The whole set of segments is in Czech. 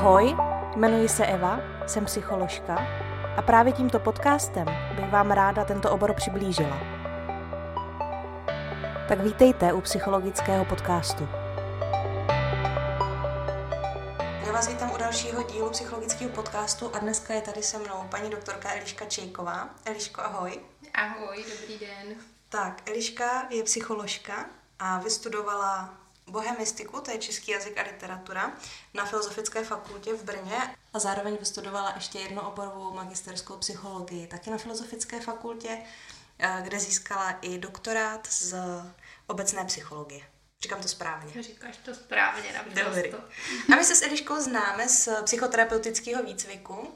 Ahoj, jmenuji se Eva, jsem psycholožka a právě tímto podcastem bych vám ráda tento obor přiblížila. Tak vítejte u psychologického podcastu. Já vás vítám u dalšího dílu psychologického podcastu a dneska je tady se mnou paní doktorka Eliška Čejková. Eliško, ahoj. Ahoj, dobrý den. Tak, Eliška je psycholožka a vystudovala bohemistiku, to je český jazyk a literatura, na Filozofické fakultě v Brně a zároveň vystudovala ještě jednu oborovou magisterskou psychologii, taky na Filozofické fakultě, eh, kde získala i doktorát z obecné psychologie. Říkám to správně. Říkáš to správně, naprosto. A my se s Eliškou známe z psychoterapeutického výcviku,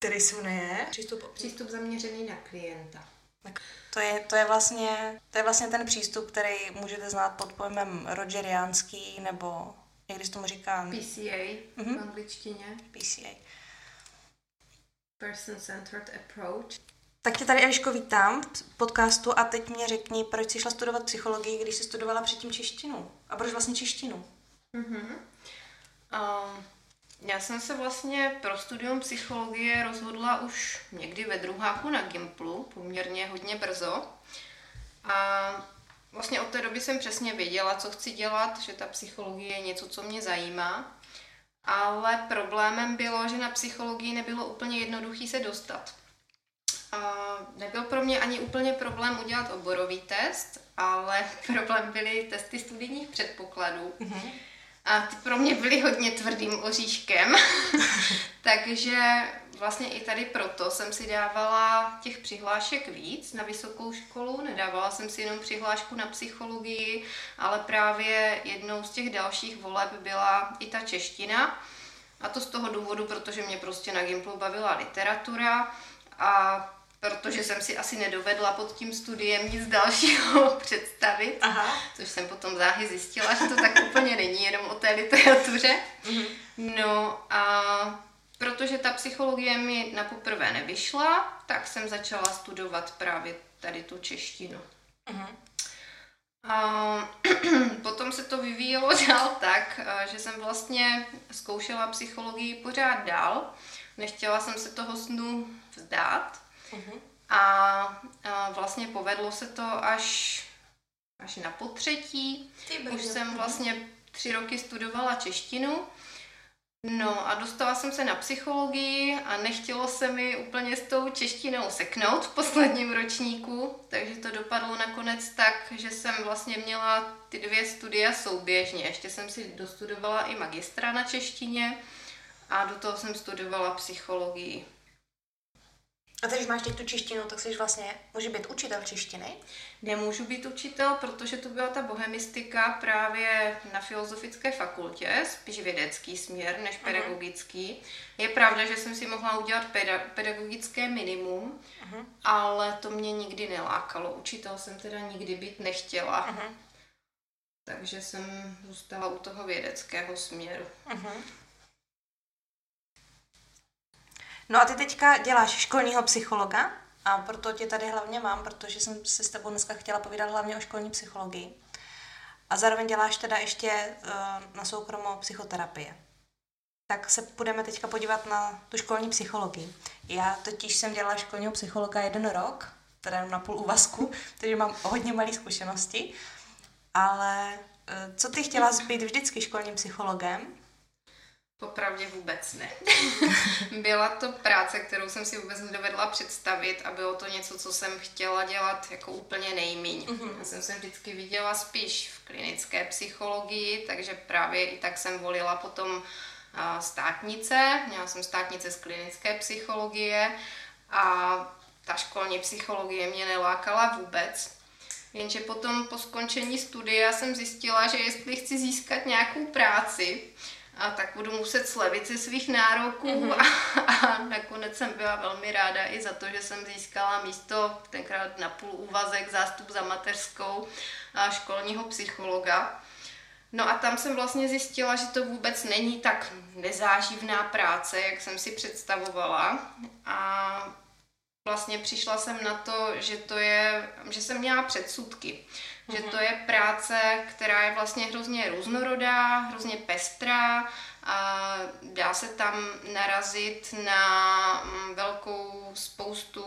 který se jmenuje Přístup, Přístup zaměřený na klienta. Tak to je, to, je vlastně, to je vlastně ten přístup, který můžete znát pod pojmem rogeriánský, nebo někdy se tomu říká... PCA mm-hmm. v angličtině. PCA. Person-centered approach. Tak tě tady, Eliško, vítám v podcastu a teď mě řekni, proč jsi šla studovat psychologii, když jsi studovala předtím češtinu? A proč vlastně češtinu? Mm-hmm. Um, já jsem se vlastně pro studium psychologie rozhodla už někdy ve druháku na Gimplu, poměrně hodně brzo. A vlastně od té doby jsem přesně věděla, co chci dělat, že ta psychologie je něco, co mě zajímá. Ale problémem bylo, že na psychologii nebylo úplně jednoduchý se dostat. A nebyl pro mě ani úplně problém udělat oborový test, ale problém byly testy studijních předpokladů. Mm-hmm a ty pro mě byly hodně tvrdým oříškem. Takže vlastně i tady proto jsem si dávala těch přihlášek víc na vysokou školu. Nedávala jsem si jenom přihlášku na psychologii, ale právě jednou z těch dalších voleb byla i ta čeština. A to z toho důvodu, protože mě prostě na Gimplu bavila literatura a protože jsem si asi nedovedla pod tím studiem nic dalšího představit, Aha. což jsem potom záhy zjistila, že to tak úplně není jenom o té literatuře. Mhm. No a protože ta psychologie mi na poprvé nevyšla, tak jsem začala studovat právě tady tu češtinu. Uh-huh. A potom se to vyvíjelo dál tak, že jsem vlastně zkoušela psychologii pořád dál. Nechtěla jsem se toho snu vzdát. Uh-huh. A, a vlastně povedlo se to až, až na potřetí. Už jsem vlastně tři roky studovala češtinu. No a dostala jsem se na psychologii a nechtělo se mi úplně s tou češtinou seknout v posledním ročníku, takže to dopadlo nakonec tak, že jsem vlastně měla ty dvě studia souběžně. Ještě jsem si dostudovala i magistra na češtině a do toho jsem studovala psychologii. A když máš teď tu češtinu, tak jsi vlastně, může být učitel češtiny? Nemůžu být učitel, protože to byla ta bohemistika právě na filozofické fakultě, spíš vědecký směr než pedagogický. Uh-huh. Je pravda, že jsem si mohla udělat peda- pedagogické minimum, uh-huh. ale to mě nikdy nelákalo. Učitel jsem teda nikdy být nechtěla. Uh-huh. Takže jsem zůstala u toho vědeckého směru. Uh-huh. No a ty teďka děláš školního psychologa a proto tě tady hlavně mám, protože jsem si s tebou dneska chtěla povídat hlavně o školní psychologii. A zároveň děláš teda ještě uh, na soukromou psychoterapie. Tak se budeme teďka podívat na tu školní psychologii. Já totiž jsem dělala školního psychologa jeden rok, teda na půl úvazku, takže mám hodně malé zkušenosti. Ale uh, co ty chtěla být vždycky školním psychologem? Popravdě vůbec ne. Byla to práce, kterou jsem si vůbec nedovedla představit a bylo to něco, co jsem chtěla dělat jako úplně nejmíň. Mm-hmm. Já jsem se vždycky viděla spíš v klinické psychologii, takže právě i tak jsem volila potom státnice. Měla jsem státnice z klinické psychologie a ta školní psychologie mě nelákala vůbec. Jenže potom po skončení studia jsem zjistila, že jestli chci získat nějakou práci, a tak budu muset slevit ze svých nároků mm-hmm. a, a nakonec jsem byla velmi ráda i za to, že jsem získala místo tenkrát na půl úvazek zástup za mateřskou a školního psychologa. No a tam jsem vlastně zjistila, že to vůbec není tak nezáživná práce, jak jsem si představovala. A vlastně přišla jsem na to, že to je, že jsem měla předsudky. Že to je práce, která je vlastně hrozně různorodá, hrozně pestrá a dá se tam narazit na mm, velkou spoustu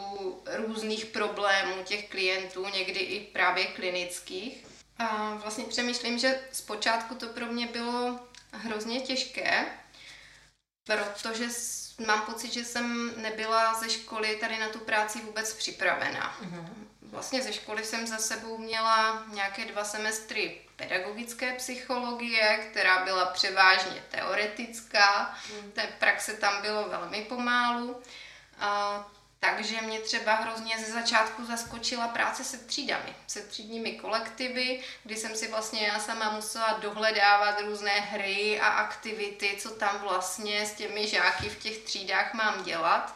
různých problémů těch klientů, někdy i právě klinických. A vlastně přemýšlím, že zpočátku to pro mě bylo hrozně těžké, protože mám pocit, že jsem nebyla ze školy tady na tu práci vůbec připravená. Mm-hmm. Vlastně ze školy jsem za sebou měla nějaké dva semestry pedagogické psychologie, která byla převážně teoretická, mm. té praxe tam bylo velmi pomálu. A takže mě třeba hrozně ze začátku zaskočila práce se třídami, se třídními kolektivy, kdy jsem si vlastně já sama musela dohledávat různé hry a aktivity, co tam vlastně s těmi žáky v těch třídách mám dělat.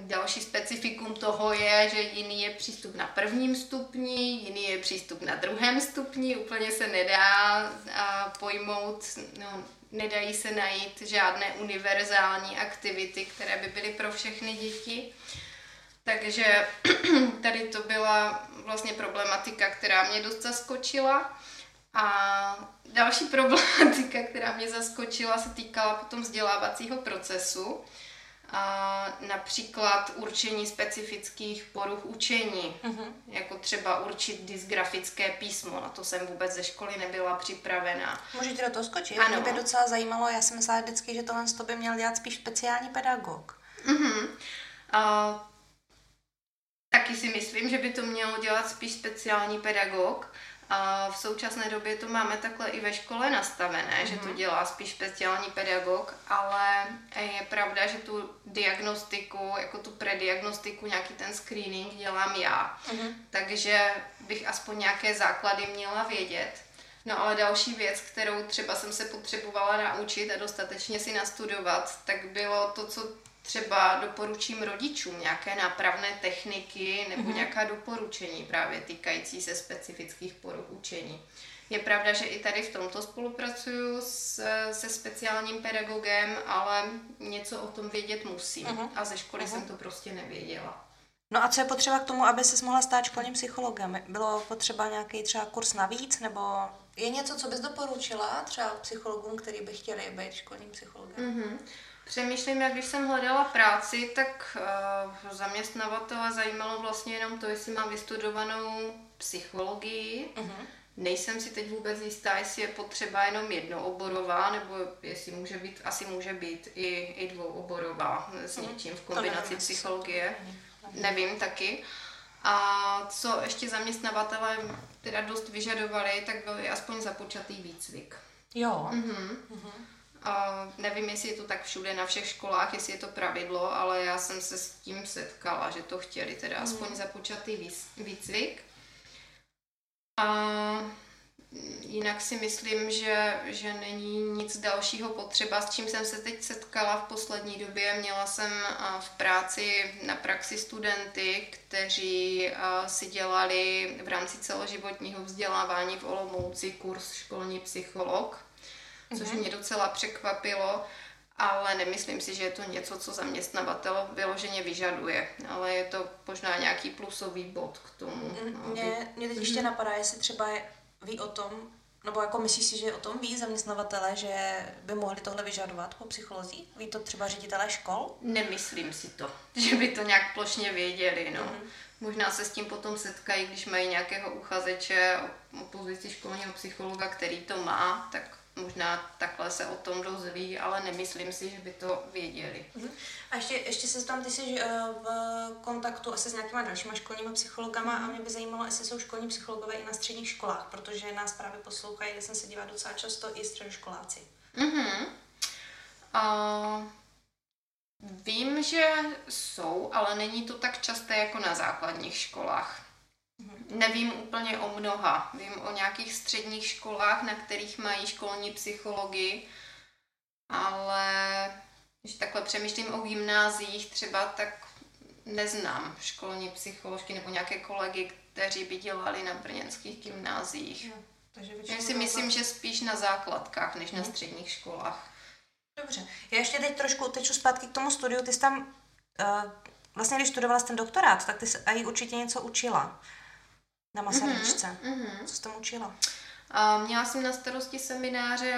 Další specifikum toho je, že jiný je přístup na prvním stupni, jiný je přístup na druhém stupni, úplně se nedá pojmout, no, nedají se najít žádné univerzální aktivity, které by byly pro všechny děti. Takže tady to byla vlastně problematika, která mě dost zaskočila. A další problematika, která mě zaskočila, se týkala potom vzdělávacího procesu. A například určení specifických poruch učení, uh-huh. jako třeba určit dysgrafické písmo, na to jsem vůbec ze školy nebyla připravená. Můžete do toho skočit? Ano. Mě by docela zajímalo, já jsem myslela vždycky, že tohle by měl dělat spíš speciální pedagog. Uh-huh. A Taky si myslím, že by to mělo dělat spíš speciální pedagog. A v současné době to máme takhle i ve škole nastavené, mm-hmm. že to mhm. dělá spíš speciální pedagog, ale je pravda, že tu diagnostiku, jako tu prediagnostiku, nějaký ten screening dělám já. Mm-hmm. Takže bych aspoň nějaké základy měla vědět. No ale další věc, kterou třeba jsem se potřebovala naučit a dostatečně si nastudovat, tak bylo to, co třeba doporučím rodičům nějaké nápravné techniky nebo mm-hmm. nějaká doporučení právě týkající se specifických poruch učení. Je pravda, že i tady v tomto spolupracuju s, se speciálním pedagogem, ale něco o tom vědět musím. Uh-huh. A ze školy uh-huh. jsem to prostě nevěděla. No a co je potřeba k tomu, aby se mohla stát školním psychologem? Bylo potřeba nějaký třeba kurz navíc, nebo je něco, co bys doporučila třeba psychologům, který by chtěli být školním psychologem? Uh-huh. Přemýšlím, jak když jsem hledala práci, tak uh, zaměstnavatele zajímalo vlastně jenom to, jestli mám vystudovanou psychologii. Uh-huh. Nejsem si teď vůbec jistá, jestli je potřeba jenom jednooborová, nebo jestli může být, asi může být i, i dvouoborová s uh-huh. něčím v kombinaci psychologie. Nevím taky. A co ještě zaměstnavatele teda dost vyžadovali, tak byl i aspoň započatý výcvik. Jo. Uh-huh. Uh-huh. A nevím, jestli je to tak všude na všech školách, jestli je to pravidlo, ale já jsem se s tím setkala, že to chtěli teda mm. aspoň započatý výcvik. A jinak si myslím, že, že není nic dalšího potřeba, s čím jsem se teď setkala v poslední době. Měla jsem v práci na praxi studenty, kteří si dělali v rámci celoživotního vzdělávání v Olomouci kurz školní psycholog což mm-hmm. mě docela překvapilo, ale nemyslím si, že je to něco, co zaměstnavatel vyloženě vyžaduje, ale je to možná nějaký plusový bod k tomu. Mm, no. Mě, mě teď ještě mm-hmm. napadá, jestli třeba ví o tom, nebo jako myslíš si, že o tom ví zaměstnavatele, že by mohli tohle vyžadovat po psycholozí? Ví to třeba ředitelé škol? Nemyslím si to, že by to nějak plošně věděli, no. Mm-hmm. Možná se s tím potom setkají, když mají nějakého uchazeče o pozici školního psychologa, který to má, tak možná takhle se o tom dozví, ale nemyslím si, že by to věděli. Uh-huh. A ještě, ještě se tam, ty jsi uh, v kontaktu asi s nějakýma dalšíma školními psychologama uh-huh. a mě by zajímalo, jestli jsou školní psychologové i na středních školách, protože nás právě poslouchají, jsem se dívat docela často i středoškoláci. Uh-huh. Uh, vím, že jsou, ale není to tak časté jako na základních školách. Nevím úplně o mnoha. Vím o nějakých středních školách, na kterých mají školní psychologii, ale když takhle přemýšlím o gymnáziích třeba, tak neznám školní psycholožky nebo nějaké kolegy, kteří by dělali na brněnských gymnáziích. Takže Já si myslím, že spíš na základkách, než na mhm. středních školách. Dobře. Já ještě teď trošku teču zpátky k tomu studiu. Ty jsi tam uh, vlastně když studovala ten doktorát, tak ty se i určitě něco učila na Masaryčce. Mm-hmm. Co jsi tam učila? Uh, měla jsem na starosti semináře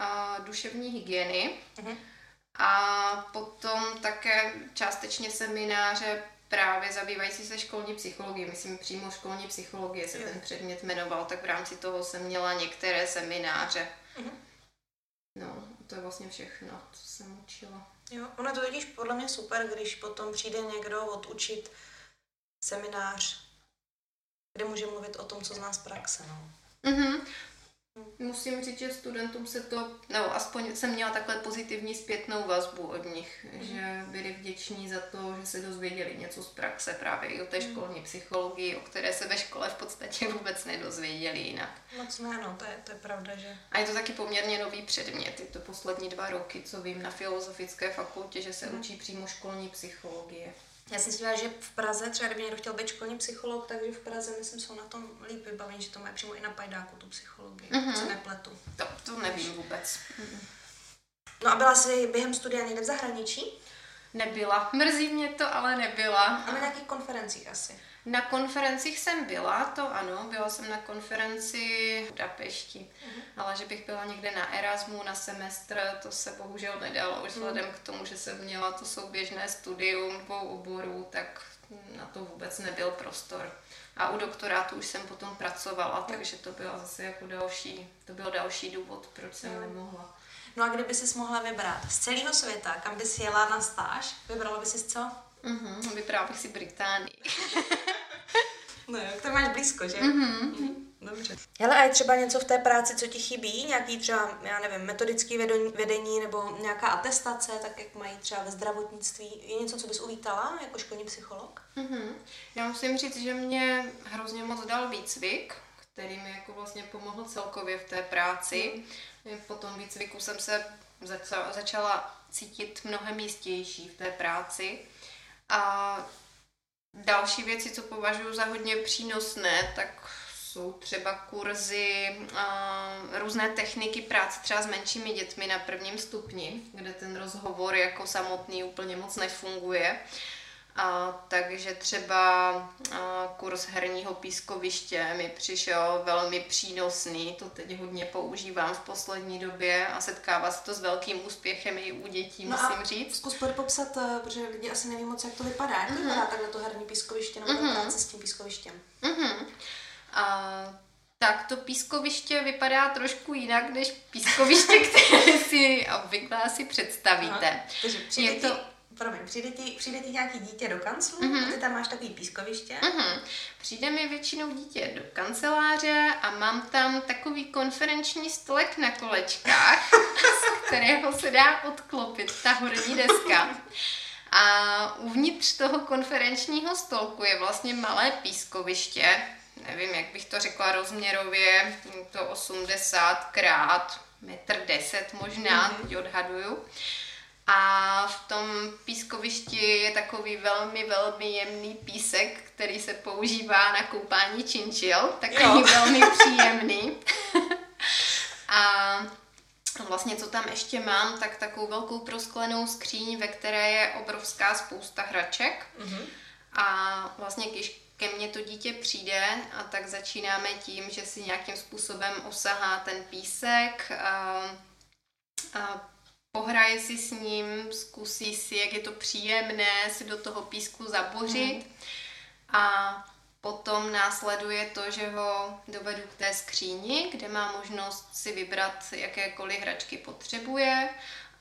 uh, duševní hygieny Mhm. a potom také částečně semináře právě zabývající se školní psychologií. Myslím přímo školní psychologie se Jo. ten předmět jmenoval, tak v rámci toho jsem měla některé semináře. Mhm. No, to je vlastně všechno, co jsem učila. Jo, ono je to totiž podle mě super, když potom přijde někdo odučit seminář, kde může mluvit o tom, co zná z praxe. No. Mhm. Musím říct, že studentům se to, no aspoň jsem měla takhle pozitivní zpětnou vazbu od nich, že byli vděční za to, že se dozvěděli něco z praxe právě i o té školní psychologii, o které se ve škole v podstatě vůbec nedozvěděli jinak. Moc ne, no, to je, to je pravda, že... A je to taky poměrně nový předmět, je to poslední dva roky, co vím na Filozofické fakultě, že se učí přímo školní psychologie. Já jsem si říkala, že v Praze, třeba kdyby někdo chtěl být školní psycholog, takže v Praze, myslím, jsou na tom líp vybavení, že to mají přímo i na pajdáku, tu psychologii, Mhm. mm-hmm. co nepletu. To, to nevím vůbec. No a byla jsi během studia někde v zahraničí? Nebyla. Mrzí mě to, ale nebyla. A na nějakých konferencích asi. Na konferencích jsem byla, to ano, byla jsem na konferenci v Budapešti, ale že bych byla někde na Erasmu na semestr, to se bohužel nedalo, už vzhledem k tomu, že jsem měla to souběžné studium dvou oborů, tak na to vůbec nebyl prostor. A u doktorátu už jsem potom pracovala, takže to byla zase jako další, to byl další důvod, proč jsem nemohla. No a kdyby jsi mohla vybrat z celého světa, kam bys jela na stáž, vybrala bys si co? Mhm, vybrala bych si Británii. No jo, to máš blízko, že? Mm-hmm. Dobře. Hele, a je třeba něco v té práci, co ti chybí? Nějaký třeba, já nevím, metodický vedení, nebo nějaká atestace, tak jak mají třeba ve zdravotnictví? Je něco, co bys uvítala jako školní psycholog? Mhm. Já musím říct, že mě hrozně moc dal výcvik, který mi jako vlastně pomohl celkově v té práci. Po tom výcviku jsem se začala, začala cítit mnohem jistější v té práci. A další věci, co považuji za hodně přínosné, tak jsou třeba kurzy, různé techniky práce třeba s menšími dětmi na prvním stupni, kde ten rozhovor jako samotný úplně moc nefunguje. A, takže třeba a, kurz herního pískoviště mi přišel velmi přínosný, to teď hodně používám v poslední době a setkává se to s velkým úspěchem i u dětí, No musím a říct. Zkus popsat, eh, protože lidi asi neví moc, jak to vypadá. Jak to vypadá takhle to herní pískoviště nebo ta práce s tím pískovištěm? Mhm. A, tak to pískoviště vypadá trošku jinak než pískoviště, které si obvykle asi představíte. Aha. Takže Je to- promiň, přijde ti, přijde ti nějaký dítě do kanclu mm-hmm. a ty tam máš takový pískoviště. Mhm. Přijde mi většinou dítě do kanceláře a mám tam takový konferenční stolek na kolečkách, z kterého se dá odklopit ta horní deska. A uvnitř toho konferenčního stolku je vlastně malé pískoviště, nevím, jak bych to řekla rozměrově, to 80 krát metr 10 možná, Mhm. teď odhaduju. A v tom pískovišti je takový velmi, velmi jemný písek, který se používá na koupání činčil, takový Jo. velmi příjemný. a vlastně co tam ještě mám, tak takovou velkou prosklenou skříň, ve které je obrovská spousta hraček. Mhm. A vlastně když ke mně to dítě přijde, a tak začínáme tím, že si nějakým způsobem osahá ten písek, a, a pohraje si s ním, zkusí si, jak je to příjemné si do toho písku zabořit. A potom následuje to, že ho dovedu k té skříni, kde má možnost si vybrat, jakékoliv hračky potřebuje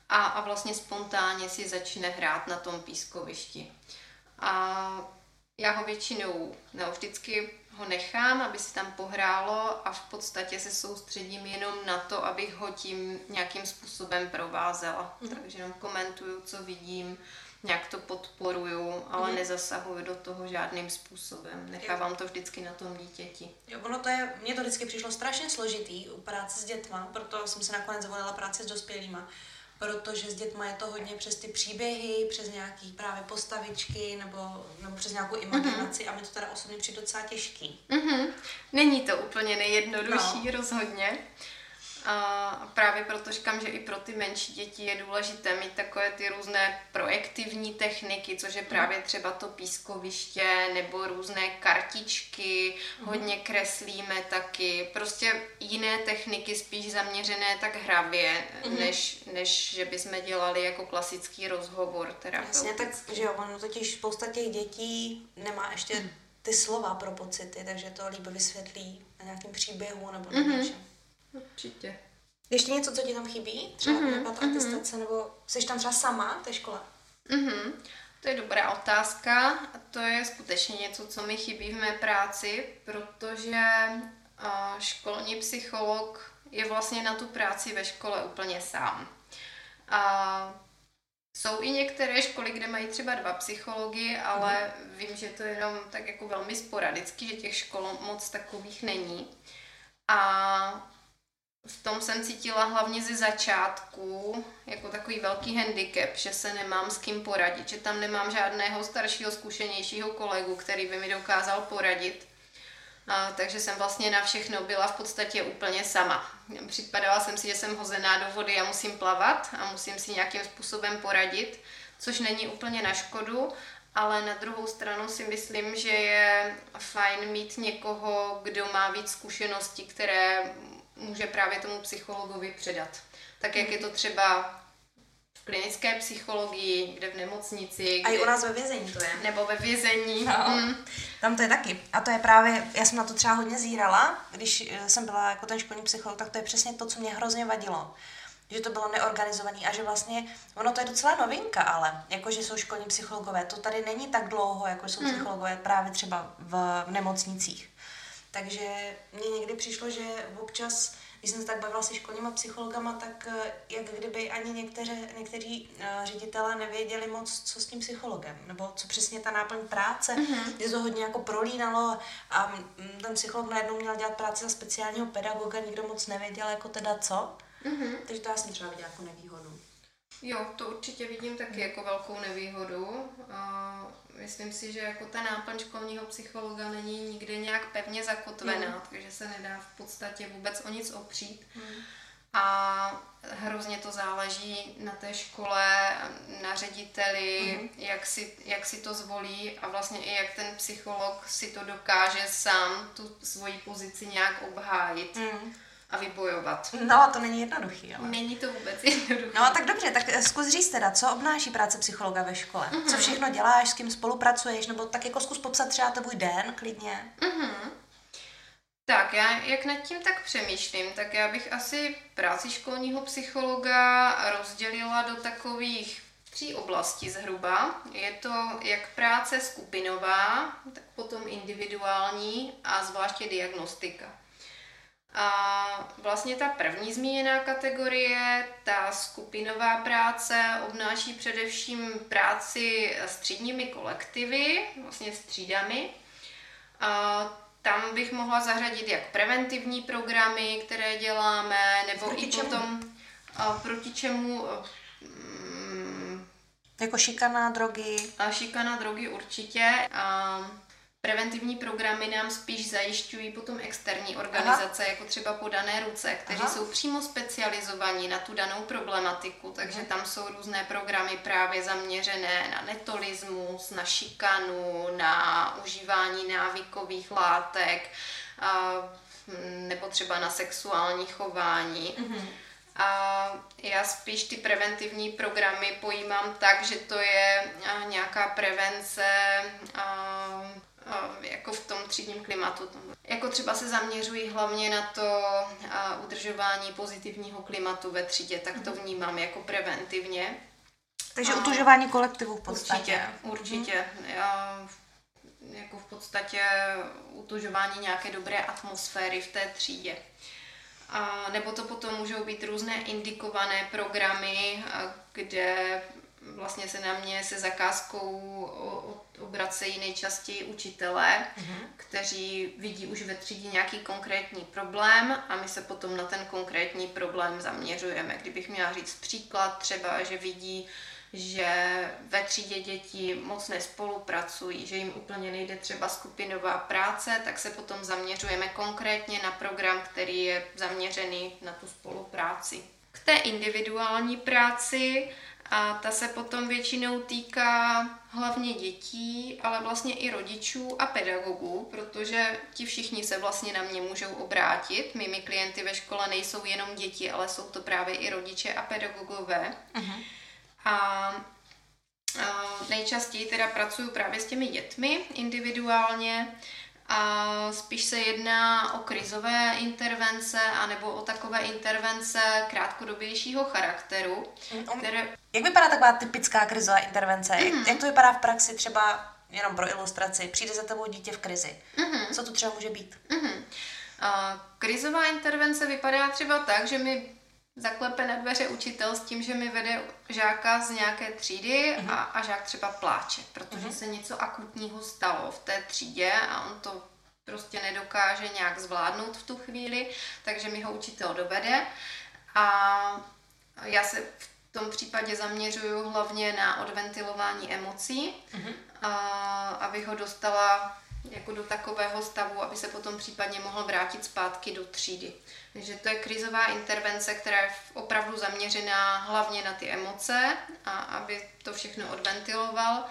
a, a vlastně spontánně si začne hrát na tom pískovišti. A já ho většinou, no vždycky ho nechám, aby si tam pohrálo a v podstatě se soustředím jenom na to, abych ho tím nějakým způsobem provázela. Mm. Takže jenom komentuju, co vidím, nějak to podporuju, ale mm. nezasahuju do toho žádným způsobem. Nechávám to vždycky na tom dítěti. Jo, ono to je, mně to vždycky přišlo strašně složitý u práce s dětma, proto jsem se nakonec zvolila práci s dospělýma. Protože s dětma je to hodně přes ty příběhy, přes nějaký právě postavičky nebo, nebo přes nějakou imaginaci a mi to teda osobně přijde docela těžký. Mhm. Není to úplně nejjednodušší, no. rozhodně. A právě proto říkám, že i pro ty menší děti je důležité mít takové ty různé projektivní techniky, což je právě třeba to pískoviště nebo různé kartičky, mm. hodně kreslíme taky. Prostě jiné techniky spíš zaměřené tak hravě, mm. než, než že bychom dělali jako klasický rozhovor. Jasně, tak že jo, ono totiž spousta těch dětí nemá ještě ty slova pro pocity, takže to líp vysvětlí na nějakém příběhu nebo na mm-hmm. něčem. Určitě. Ještě něco, co ti tam chybí? Třeba mm-hmm. mhm. atestace, nebo jsi tam třeba sama v té škole? Mm-hmm. To je dobrá otázka a to je skutečně něco, co mi chybí v mé práci, protože školní psycholog je vlastně na tu práci ve škole úplně sám. A jsou i některé školy, kde mají třeba dva psychologi, ale mm. vím, že to je jenom tak jako velmi sporadicky, že těch škol moc takových není. A v tom jsem cítila hlavně ze začátku jako takový velký handicap, že se nemám s kým poradit, že tam nemám žádného staršího, zkušenějšího kolegu, který by mi dokázal poradit. A, takže jsem vlastně na všechno byla v podstatě úplně sama. Připadala jsem si, že jsem hozená do vody a musím plavat a musím si nějakým způsobem poradit, což není úplně na škodu, ale na druhou stranu si myslím, že je fajn mít někoho, kdo má víc zkušeností, které může právě tomu psychologovi předat. Tak jak je to třeba v klinické psychologii, kde v nemocnici. Kde... A i u nás ve vězení to je. Nebo ve vězení. No. Hmm. Tam to je taky. A to je právě, já jsem na to třeba hodně zírala, když eh, jsem byla jako ten školní psycholog, tak to je přesně to, co mě hrozně vadilo že to bylo neorganizované a že vlastně, ono to je docela novinka, ale jako, že jsou školní psychologové, to tady není tak dlouho, jako jsou hmm. psychologové právě třeba v, v nemocnicích. Takže mně někdy přišlo, že občas, když jsem se tak bavila se školníma psychologama, tak eh, jak kdyby ani někteře, někteří uh, ředitelé nevěděli moc, co s tím psychologem, nebo co přesně ta náplň práce, mm-hmm. že to hodně jako prolínalo a ten psycholog najednou měl dělat práci za speciálního pedagoga, nikdo moc nevěděl jako teda co. Mm-hmm. Takže to já jsem třeba viděla jako nevýhodu. Jo, to určitě vidím taky jako velkou nevýhodu. Uh, myslím si, že jako ta náplň školního psychologa není nikde nějak pevně zakotvená, mm. takže se nedá v podstatě vůbec o nic opřít. Mm. A hrozně to záleží na té škole, na řediteli, mm. jak, si, jak si to zvolí a vlastně i jak ten psycholog si to dokáže sám tu svoji pozici nějak obhájit. Mm a vybojovat. No, to není jednoduchý, ale. Není to vůbec jednoduché. No, tak dobře, tak eh, zkus říct teda, co obnáší práce psychologa ve škole? Uh-huh. Co všechno děláš, s kým spolupracuješ, nebo tak jako zkus popsat třeba tvůj den klidně. Uh-huh. Tak, já jak nad tím tak přemýšlím, tak já bych asi práci školního psychologa rozdělila do takových tří oblastí zhruba. Je to jak práce skupinová, tak potom individuální a zvláště diagnostika. A vlastně ta první zmíněná kategorie, ta skupinová práce, obnáší především práci s třídními kolektivy, vlastně s třídami. A tam bych mohla zařadit jak preventivní programy, které děláme, nebo proti i čemu? potom a proti čemu mm, jako šikana, drogy. A šikana, drogy určitě. A Preventivní programy nám spíš zajišťují potom externí organizace, Aha. jako třeba podané ruce, kteří Aha. jsou přímo specializovaní na tu danou problematiku, takže Aha. tam jsou různé programy právě zaměřené na netolismus, na šikanu, na užívání návykových látek, nebo třeba na sexuální chování. Mhm. A já spíš ty preventivní programy pojímám tak, že to je nějaká prevence jako v tom třídním klimatu. Jako třeba se zaměřují hlavně na to udržování pozitivního klimatu ve třídě, tak to mhm. vnímám jako preventivně. Takže utužování kolektivu v podstatě. Určitě, určitě. Mm. Já, jako v podstatě utužování nějaké dobré atmosféry v té třídě. A, nebo to potom můžou být různé indikované programy, kde vlastně se na mě se zakázkou obracejí nejčastěji učitelé, mm-hmm. kteří vidí už ve třídě nějaký konkrétní problém a my se potom na ten konkrétní problém zaměřujeme. Kdybych měla říct příklad, třeba, že vidí, že ve třídě děti moc nespolupracují, že jim úplně nejde třeba skupinová práce, tak se potom zaměřujeme konkrétně na program, který je zaměřený na tu spolupráci. K té individuální práci a ta se potom většinou týká hlavně dětí, ale vlastně i rodičů a pedagogů, protože ti všichni se vlastně na mě můžou obrátit. Mými klienty ve škole nejsou jenom děti, ale jsou to právě i rodiče a pedagogové. Uh-huh. A, a nejčastěji teda pracuju právě s těmi dětmi individuálně a spíš se jedná o krizové intervence anebo o takové intervence krátkodobějšího charakteru, mm, které... Jak vypadá taková typická krizová intervence? Mm. Jak, mhm. jak to vypadá v praxi třeba jenom pro ilustraci? Přijde za tebou dítě v krizi. Mm. Co to třeba může být? Mm. A, krizová intervence vypadá třeba tak, že mi zaklepe na dveře učitel s tím, že mi vede žáka z nějaké třídy uh-huh. a, a žák třeba pláče, protože uh-huh. se něco akutního stalo v té třídě a on to prostě nedokáže nějak zvládnout v tu chvíli, takže mi ho učitel dovede. A já se v tom případě zaměřuju hlavně na odventilování emocí, uh-huh. a, aby ho dostala jako do takového stavu, aby se potom případně mohl vrátit zpátky do třídy. Takže to je krizová intervence, která je opravdu zaměřená hlavně na ty emoce a aby to všechno odventiloval.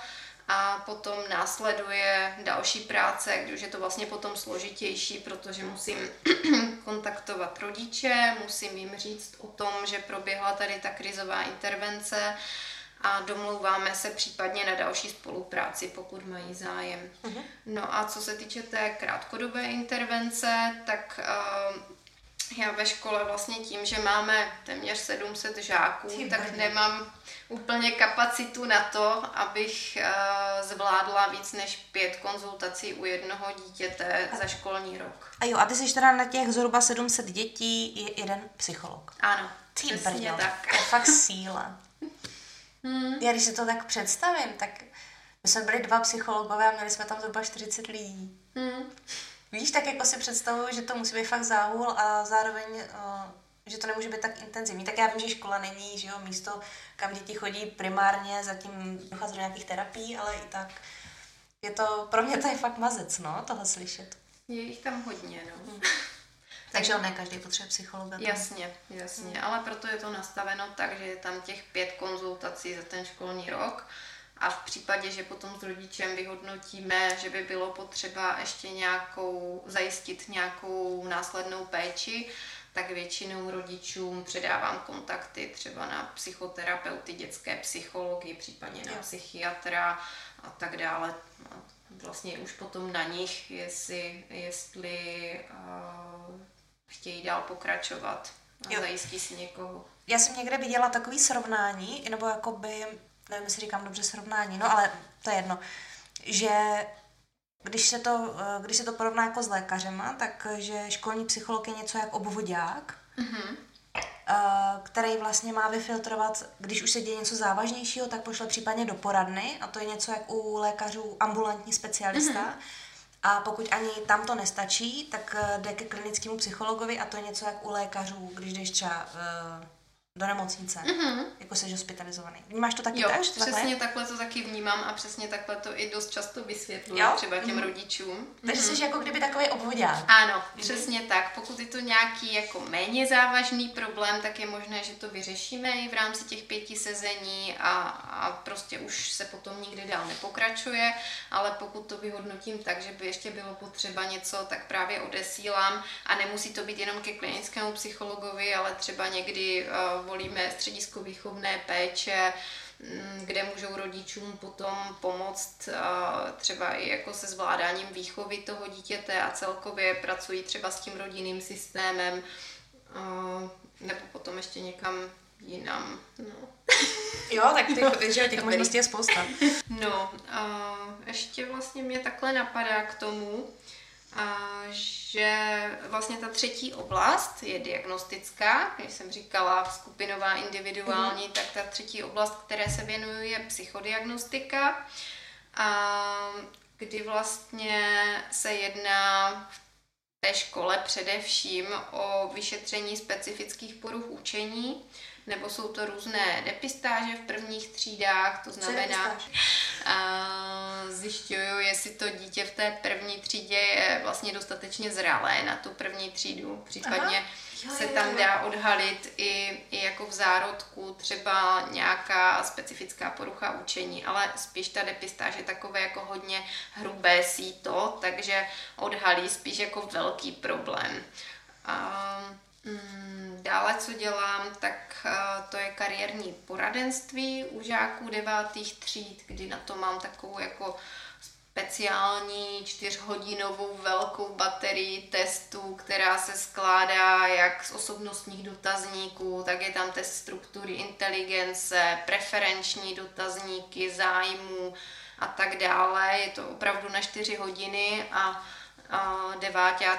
A potom následuje další práce, když je to vlastně potom složitější, protože musím kontaktovat rodiče, musím jim říct o tom, že proběhla tady ta krizová intervence, a domlouváme se případně na další spolupráci, pokud mají zájem. Uh-huh. No a co se týče té krátkodobé intervence, tak uh, já ve škole vlastně tím, že máme téměř 700 žáků, Ty tak nemám úplně kapacitu na to, abych uh, zvládla víc než pět konzultací u jednoho dítěte za školní rok. A jo, a ty jsi teda na těch zhruba 700 dětí je jeden psycholog. Ano, Ty přesně tak. To je fakt síla. Hmm. Já když si to tak představím, tak my jsme byli dva psychologové a měli jsme tam zhruba 40 lidí. Hmm. Víš, tak jako si představuju, že to musí být fakt záhul a zároveň, uh, že to nemůže být tak intenzivní. Tak já vím, že škola není, že jo, místo, kam děti chodí primárně, zatím dochází do nějakých terapií, ale i tak je to, pro mě to je fakt mazec, no, tohle slyšet. Je jich tam hodně, no. Hmm. Takže on ne každý potřebuje psychologa. Tam. Jasně, jasně, hmm. ale proto je to nastaveno tak, že je tam těch pět konzultací za ten školní rok a v případě, že potom s rodičem vyhodnotíme, že by bylo potřeba ještě nějakou, zajistit nějakou následnou péči, tak většinou rodičům předávám kontakty třeba na psychoterapeuty, dětské psychologi, případně na psychiatra a tak dále. Vlastně už potom na nich, jestli, jestli uh, chtějí dál pokračovat a jo. zajistí si někoho. Já jsem někde viděla takový srovnání, nebo jakoby, nevím, jestli říkám dobře srovnání, no ale to je jedno, že když se to, eh, když se to porovná jako s lékařema, tak že školní psycholog je něco jak obvodák, mm-hmm. který vlastně má vyfiltrovat, když už se děje něco závažnějšího, tak pošle případně do poradny a to je něco jak u lékařů ambulantní specialista, mm-hmm a pokud ani tam to nestačí, tak eh, jde ke klinickému psychologovi a to je něco jak u lékařů, když jdeš třeba uh, do nemocnice, mm-hmm. jako jsi hospitalizovaný. Vnímáš to taky jo, tak? přesně takhle? takhle to taky vnímám a přesně takhle to i dost často vysvětluji třeba těm mm-hmm. rodičům. Takže mm-hmm. jsi jako kdyby takový obvodák. Ano, mm-hmm. přesně tak. Pokud je to nějaký jako méně závažný problém, tak je možné, že to vyřešíme i v rámci těch pěti sezení a, a prostě už se potom nikdy dál nepokračuje, ale pokud to vyhodnotím tak, že by ještě bylo potřeba něco, tak právě odesílám a nemusí to být jenom ke klinickému psychologovi, ale třeba někdy uh, volíme středisko výchovné péče, mm, kde můžou rodičům potom pomoct třeba i jako se zvládáním výchovy toho dítěte a celkově pracují třeba s tím rodinným systémem nebo potom ještě někam jinam. No. Jo, tak těch, že těch možností je spousta. No, a ještě vlastně mě takhle napadá k tomu, a že vlastně ta třetí oblast je diagnostická, když jsem říkala skupinová, individuální, mm. tak ta třetí oblast, které se věnuje, je psychodiagnostika, a kdy vlastně se jedná v té škole především o vyšetření specifických poruch učení, nebo jsou to různé depistáže v prvních třídách, to znamená, zjišťuju, jestli to dítě v té první třídě je vlastně dostatečně zralé na tu první třídu, případně Aha. Jo, se tam dá odhalit i, i jako v zárodku třeba nějaká specifická porucha učení, ale spíš ta depistáž je takové jako hodně hrubé síto, takže odhalí spíš jako velký problém. A, dále, co dělám, tak to je kariérní poradenství u žáků devátých tříd, kdy na to mám takovou jako speciální čtyřhodinovou velkou baterii testů, která se skládá jak z osobnostních dotazníků, tak je tam test struktury inteligence, preferenční dotazníky, zájmu a tak dále. Je to opravdu na čtyři hodiny a, a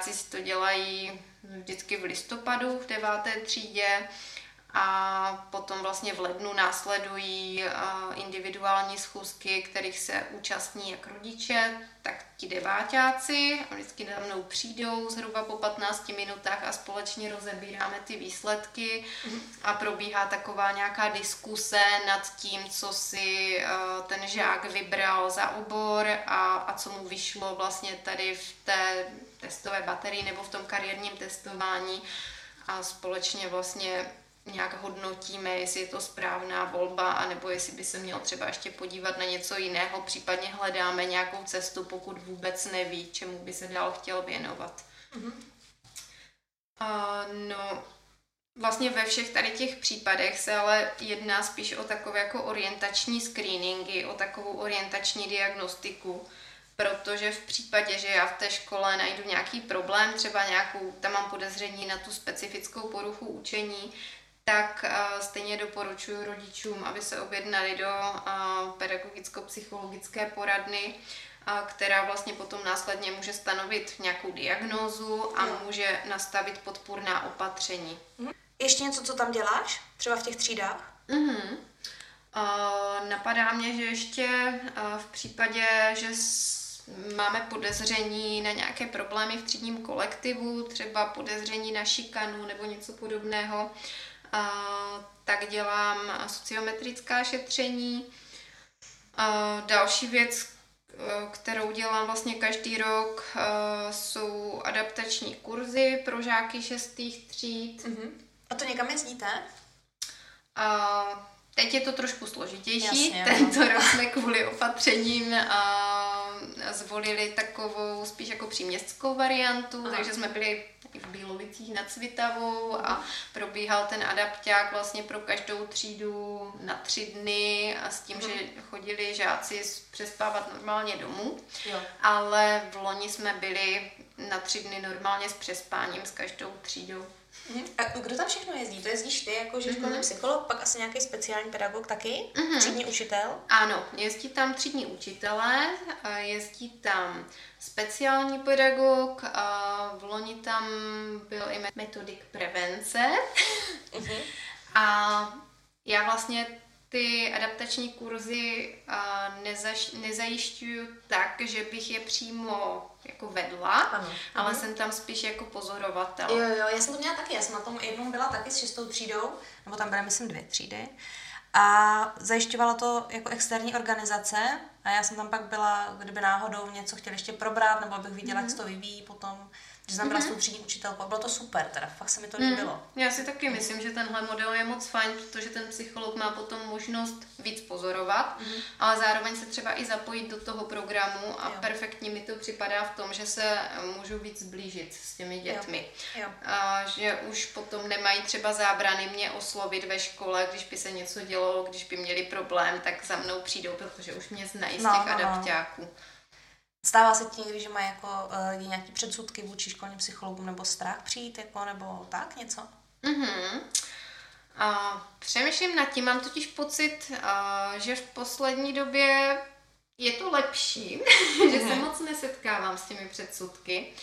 si to dělají vždycky v listopadu v deváté třídě. A potom vlastně v lednu následují individuální schůzky, kterých se účastní jak rodiče, tak ti deváťáci. A vždycky za mnou přijdou zhruba po 15 minutách a společně rozebíráme ty výsledky. A probíhá taková nějaká diskuse nad tím, co si ten žák vybral za obor a, a co mu vyšlo vlastně tady v té testové baterii nebo v tom kariérním testování a společně vlastně nějak hodnotíme, jestli je to správná volba, anebo jestli by se měl třeba ještě podívat na něco jiného, případně hledáme nějakou cestu, pokud vůbec neví, čemu by se dál chtěl věnovat. Mm-hmm. Uh, no, vlastně ve všech tady těch případech se ale jedná spíš o takové jako orientační screeningy, o takovou orientační diagnostiku, protože v případě, že já v té škole najdu nějaký problém, třeba nějakou, tam mám podezření na tu specifickou poruchu učení, tak uh, stejně doporučuji rodičům, aby se objednali do uh, pedagogicko-psychologické poradny, uh, která vlastně potom následně může stanovit nějakou diagnózu a může nastavit podpůrná opatření. Mhm. Ještě něco, co tam děláš? Třeba v těch třídách? Mm-hmm. Napadá mě, že ještě v případě, že máme podezření na nějaké problémy v třídním kolektivu, třeba podezření na šikanu nebo něco podobného, tak dělám sociometrická šetření. Další věc, kterou dělám vlastně každý rok, jsou adaptační kurzy pro žáky šestých tříd. Uh-huh. A to někam jezdíte? A teď je to trošku složitější. Jasně, Tento no. rok jsme kvůli opatřením a zvolili takovou spíš jako příměstskou variantu, Aha. takže jsme byli i v Bílovicích nad Svitavou a probíhal ten adapták vlastně pro každou třídu na tři dny a s tím, hmm. že chodili žáci přespávat normálně domů, jo. ale v loni jsme byli na tři dny normálně s přespáním s každou třídou. Mhm. A kdo tam všechno jezdí? To jezdíš ty jako že školní mm-hmm. psycholog, pak asi nějaký speciální pedagog taky? Mm-hmm. Třídní učitel? Ano, jezdí tam třídní učitelé, jezdí tam speciální pedagog, a v loni tam byl i metodik prevence. Mm-hmm. A já vlastně ty adaptační kurzy nezaš, nezajišťuju tak, že bych je přímo jako vedla, ano. ale mhm. jsem tam spíš jako pozorovatel. Jo, jo, já jsem to měla taky, já jsem na tom jednou byla taky s šestou třídou, nebo tam byly myslím dvě třídy. A zajišťovala to jako externí organizace a já jsem tam pak byla, kdyby náhodou něco chtěli ještě probrat, nebo abych viděla, mm-hmm. jak se to vyvíjí potom že jsem byla mm-hmm. s tou třídní učitelkou. Bylo to super, teda fakt se mi to líbilo. Mm. Já si taky myslím, že tenhle model je moc fajn, protože ten psycholog má potom možnost víc pozorovat, mm-hmm. ale zároveň se třeba i zapojit do toho programu a jo. perfektně mi to připadá v tom, že se můžu víc zblížit s těmi dětmi. Jo. Jo. A že už potom nemají třeba zábrany mě oslovit ve škole, když by se něco dělo, když by měli problém, tak za mnou přijdou, protože už mě znají z no, těch no, no. Stává se ti někdy, že mají jako uh, nějaký předsudky vůči školním psychologům nebo strach přijít, jako, nebo tak něco? Mm-hmm. Uh, přemýšlím nad tím, mám totiž pocit, uh, že v poslední době je to lepší, že se moc nesetkávám s těmi předsudky.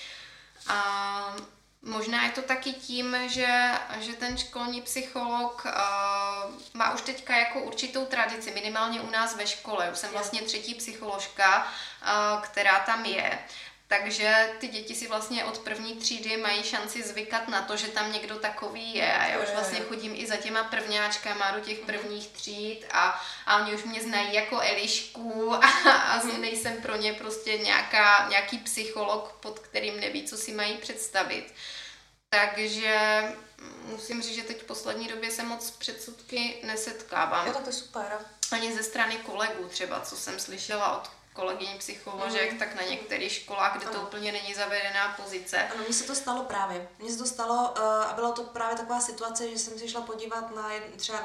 Uh, Možná je to taky tím, že, že ten školní psycholog uh, má už teďka jako určitou tradici, minimálně u nás ve škole. Už jsem vlastně třetí psycholožka, uh, která tam je. Takže ty děti si vlastně od první třídy mají šanci zvykat na to, že tam někdo takový je. A já už vlastně chodím i za těma prvňáčkama do těch prvních tříd a, a oni už mě znají jako Elišku a, a nejsem pro ně prostě nějaká, nějaký psycholog, pod kterým neví, co si mají představit. Takže musím říct, že teď v poslední době se moc předsudky nesetkávám. Jo, to je super. Ani ze strany kolegů třeba, co jsem slyšela od kolegyň psycholožek, mm. tak na některých školách, kde ano. to úplně není zavedená pozice. Ano, mně se to stalo právě. Mně se to stalo uh, a byla to právě taková situace, že jsem si šla podívat na třeba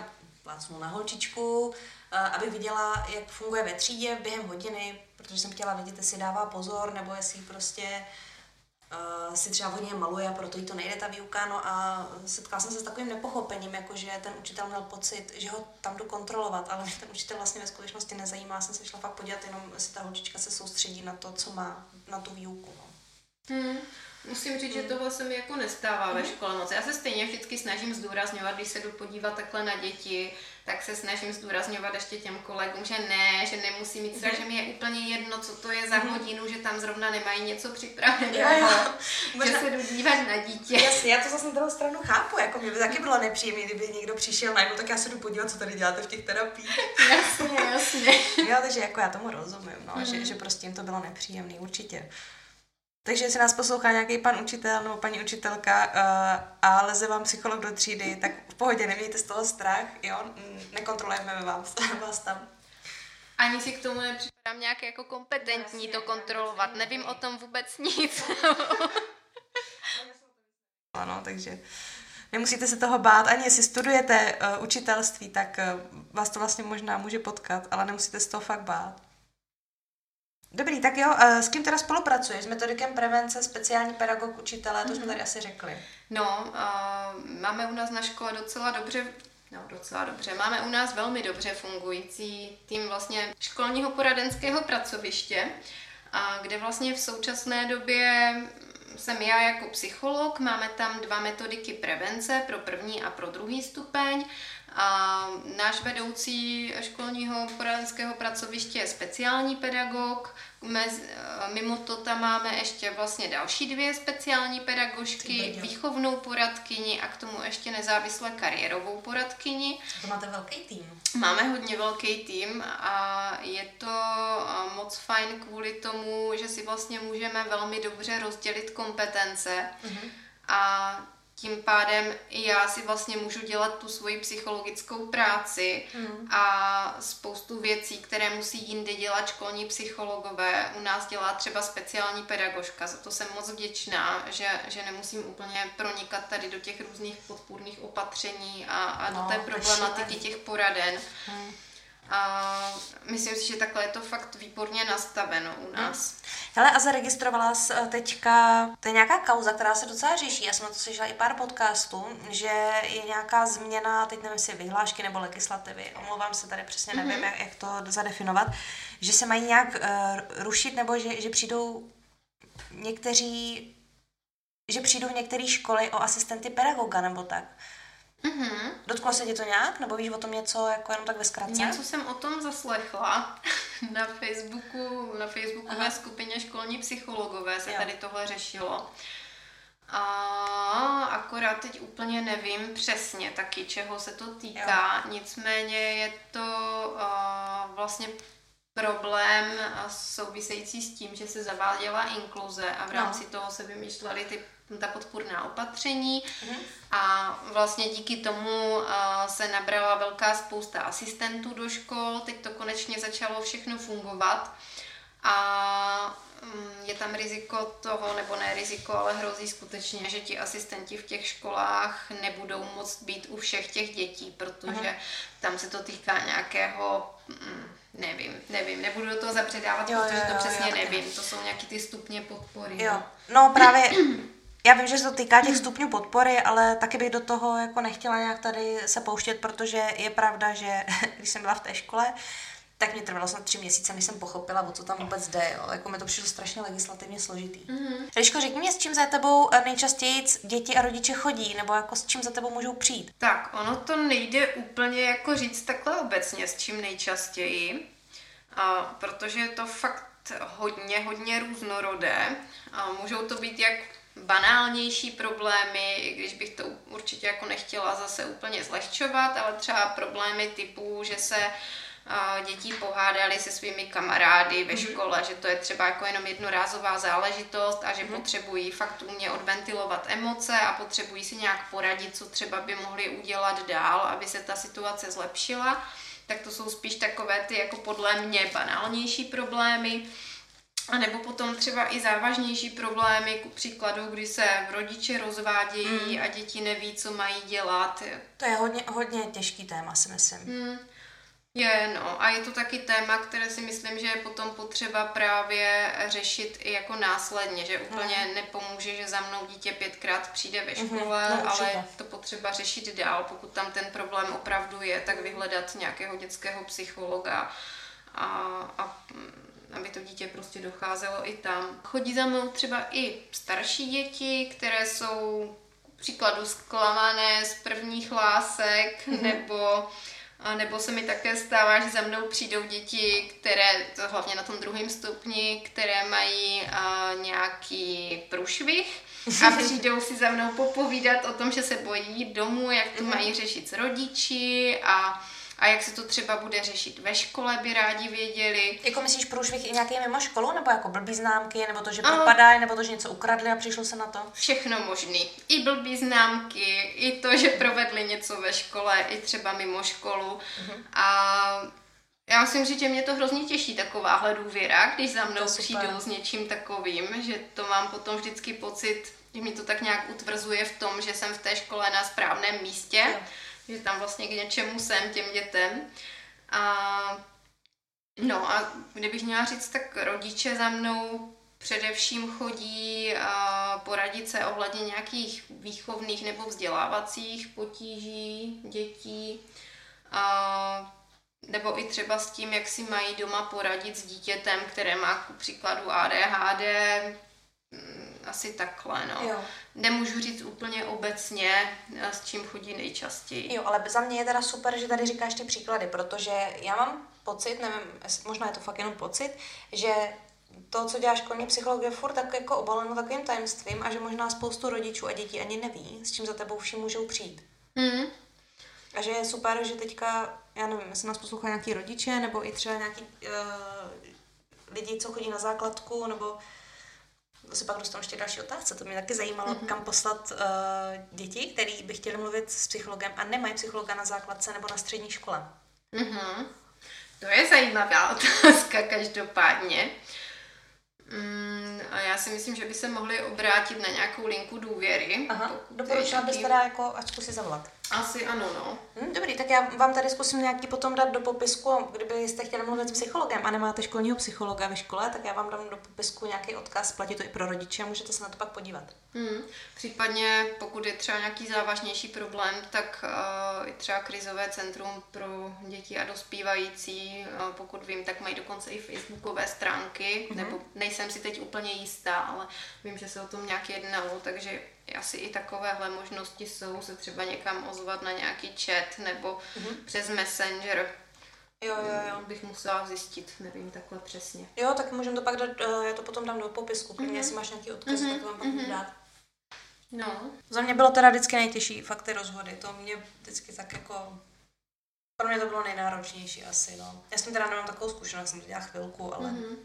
plácnu na holčičku, uh, aby viděla, jak funguje ve třídě během hodiny, protože jsem chtěla vidět, jestli dává pozor, nebo jestli prostě uh, si třeba hodně maluje a proto jí to nejde ta výuka. No a setkala jsem se s takovým nepochopením, jako že ten učitel měl pocit, že ho tam jdu kontrolovat, ale mě ten učitel vlastně ve skutečnosti nezajímá. Jsem se šla fakt podívat jenom, jestli ta holčička se soustředí na to, co má, na tu výuku. No. Hmm. Musím říct, že hmm. tohle se mi jako nestává ve škole moc. Já se stejně vždycky snažím zdůrazňovat, když se jdu podívat takhle na děti, tak se snažím zdůrazňovat ještě těm kolegům, že ne, že nemusí mít strach, mm-hmm. že mi je úplně jedno, co to je za mm-hmm. hodinu, že tam zrovna nemají něco připraveného, že se jdu dívat na dítě. Jasně, já to zase na druhou stranu chápu, jako mě by taky bylo nepříjemné, kdyby někdo přišel najednou, tak já se jdu podívat, co tady děláte v těch terapiích. Jasně, jasně. jo, takže jako já tomu rozumím, no, mm-hmm. že, mhm. že prostě jim to bylo nepříjemné, určitě. Takže jestli nás poslouchá nějaký pan učitel nebo paní učitelka uh, a leze vám psycholog do třídy, tak v pohodě, nemějte z toho strach, jo, nekontrolujeme vás, vás tam. Ani si k tomu nepřipadám nějak jako kompetentní to kontrolovat, nevím o tom vůbec nic. ano, takže nemusíte se toho bát, ani jestli studujete uh, učitelství, tak uh, vás to vlastně možná může potkat, ale nemusíte se toho fakt bát. Dobrý, tak jo, s kým teda spolupracuješ? S metodikem prevence, speciální pedagog, učitelé, to mm-hmm. jsme tady asi řekli. No, uh, máme u nás na škole docela dobře No, docela dobře. Máme u nás velmi dobře fungující tým vlastně školního poradenského pracoviště, a kde vlastně v současné době jsem já jako psycholog, máme tam dva metodiky prevence pro první a pro druhý stupeň a náš vedoucí školního poradenského pracoviště je speciální pedagog. Mez, mimo to tam máme ještě vlastně další dvě speciální pedagožky, výchovnou poradkyni a k tomu ještě nezávislé kariérovou poradkyni. To máte velký tým. Máme hodně velký tým a je to moc fajn kvůli tomu, že si vlastně můžeme velmi dobře rozdělit kompetence. Mm-hmm. A tím pádem i já si vlastně můžu dělat tu svoji psychologickou práci mm. a spoustu věcí, které musí jinde dělat školní psychologové, u nás dělá třeba speciální pedagožka. Za to jsem moc vděčná, že, že nemusím úplně pronikat tady do těch různých podpůrných opatření a, a no, do té problematiky těch poraden. Mm. A myslím si, že takhle je to fakt výborně nastaveno u nás. Hmm. Hele, a zaregistrovala jsi eh, teďka, to je nějaká kauza, která se docela řeší, já jsem na to slyšela i pár podcastů, že je nějaká změna, teď nevím, jestli vyhlášky nebo legislativy, omlouvám se tady přesně, nevím, mm-hmm. jak, jak to zadefinovat, že se mají nějak uh, rušit nebo že, že přijdou někteří, že přijdou některé školy o asistenty pedagoga nebo tak. Mm-hmm. Dotklo se ti to nějak? Nebo víš o tom něco jako jenom tak ve zkratce? Něco jsem o tom zaslechla na Facebooku, na Facebookové Aha. skupině školní psychologové se jo. tady tohle řešilo. A akorát teď úplně nevím přesně taky, čeho se to týká. Jo. Nicméně je to uh, vlastně problém související s tím, že se zaváděla inkluze a v no. rámci no. toho se vymýšlely ty ta podpůrná opatření mm. a vlastně díky tomu uh, se nabrala velká spousta asistentů do škol, teď to konečně začalo všechno fungovat a um, je tam riziko toho, nebo ne riziko, ale hrozí skutečně, že ti asistenti v těch školách nebudou moct být u všech těch dětí, protože mm. tam se to týká nějakého mm, Nevím, nevím, nebudu do toho zapředávat, jo, protože jo, to přesně jo, nevím. To jsou nějaký ty stupně podpory. Jo, no, no právě Já vím, že se to týká těch stupňů podpory, ale taky bych do toho jako nechtěla nějak tady se pouštět, protože je pravda, že když jsem byla v té škole, tak mě trvalo snad tři měsíce, než jsem pochopila, o co tam vůbec jde. Jo. Jako mi to přišlo strašně legislativně složitý. Mm-hmm. Liško, řekni mi, s čím za tebou nejčastěji děti a rodiče chodí, nebo jako s čím za tebou můžou přijít? Tak, ono to nejde úplně jako říct takhle obecně, s čím nejčastěji, a protože to fakt fakt hodně, hodně různorodé. A můžou to být jak banálnější problémy, i když bych to určitě jako nechtěla zase úplně zlehčovat, ale třeba problémy typu, že se děti pohádali se svými kamarády ve mhm. škole, mm-hmm. že to je třeba jako jenom jednorázová záležitost a že mm-hmm. potřebují fakt umě odventilovat emoce a potřebují si nějak poradit, co třeba by mohli udělat dál, aby se ta situace zlepšila. Tak to jsou spíš takové ty jako podle mě banálnější problémy. A nebo potom třeba i závažnější problémy, ku příkladu, kdy se rodiče rozvádějí mm. a děti neví, co mají dělat. To je hodně, hodně těžký téma, si myslím. Mm. Je, no. A je to taky téma, které si myslím, že je potom potřeba právě řešit i jako následně, že úplně mm. nepomůže, že za mnou dítě pětkrát přijde ve mhm, škole, mm, no, ale to potřeba řešit dál. Pokud tam ten problém opravdu je, tak vyhledat nějakého dětského psychologa a, a aby to dítě prostě docházelo i tam. Chodí za mnou třeba i starší děti, které jsou příkladu zklamané z prvních lásek, mm-hmm. nebo a nebo se mi také stává, že za mnou přijdou děti, které, to hlavně na tom druhém stupni, které mají uh, nějaký průšvih a přijdou si za mnou popovídat o tom, že se bojí domů, jak to mm-hmm. mají řešit s rodiči a a jak se to třeba bude řešit ve škole, by rádi věděli. Jako myslíš průšvih i nějaký mimo školu, nebo jako blbý známky, nebo to, že propadají, nebo to, že něco ukradli a přišlo se na to? Všechno možný. I blbý známky, i to, že provedli něco ve škole, i třeba mimo školu. Uh-huh. A já musím říct, že mě to hrozně těší, takováhle důvěra, když za mnou přijdou s něčím takovým, že to mám potom vždycky pocit, že mi to tak nějak utvrzuje v tom, že jsem v té škole na správném místě. Jo že tam vlastně k něčemu jsem těm dětem. A no a kdybych měla říct, tak rodiče za mnou především chodí a poradit se ohledně nějakých výchovných nebo vzdělávacích potíží dětí. A nebo i třeba s tím, jak si mají doma poradit s dítětem, které má ku příkladu ADHD, asi takhle, no. Jo. Nemůžu říct úplně obecně, s čím chodí nejčastěji. Jo, ale za mě je teda super, že tady říkáš ty příklady, protože já mám pocit, nevím, možná je to fakt jenom pocit, že to, co dělá školní psychologie, je furt tak jako obaleno takovým tajemstvím a že možná spoustu rodičů a dětí ani neví, s čím za tebou vším můžou přijít. Mm. A že je super, že teďka, já nevím, jestli nás poslouchají nějaký rodiče, nebo i třeba nějaký uh, lidi, co chodí na základku, nebo to se pak dostanu ještě další otázce. To mě taky zajímalo, mm-hmm. kam poslat uh, děti, které by chtěli mluvit s psychologem a nemají psychologa na základce nebo na střední škole. Mm-hmm. To je zajímavá otázka každopádně. Mm, a já si myslím, že by se mohli obrátit na nějakou linku důvěry. Aha, doporučila bys teda jako, ať si zavolat. Asi ano, no. Hm, dobrý, tak já vám tady zkusím nějaký potom dát do popisku, kdybyste chtěli mluvit s psychologem a nemáte školního psychologa ve škole, tak já vám dám do popisku nějaký odkaz, platí to i pro rodiče a můžete se na to pak podívat. Hmm. Případně, pokud je třeba nějaký závažnější problém, tak uh, třeba krizové centrum pro děti a dospívající, uh, pokud vím, tak mají dokonce i facebookové stránky, mm-hmm. nebo nejsem si teď úplně jistá, ale vím, že se o tom nějak jednalo, takže asi i takovéhle možnosti jsou se třeba někam ozvat na nějaký chat nebo mm-hmm. přes Messenger. Jo, jo, jo. Bych musela zjistit, nevím takhle přesně. Jo, tak můžeme to pak dát, eh, já to potom dám do popisku, mm-hmm. jestli máš nějaký odkaz, mm-hmm. tak vám pak mm-hmm. dát. No. Za mě bylo teda vždycky nejtěžší, fakt ty rozvody, to mě vždycky tak jako, pro mě to bylo nejnáročnější asi, no. Já jsem teda nemám takovou zkušenost, jsem to dělala chvilku, ale mm-hmm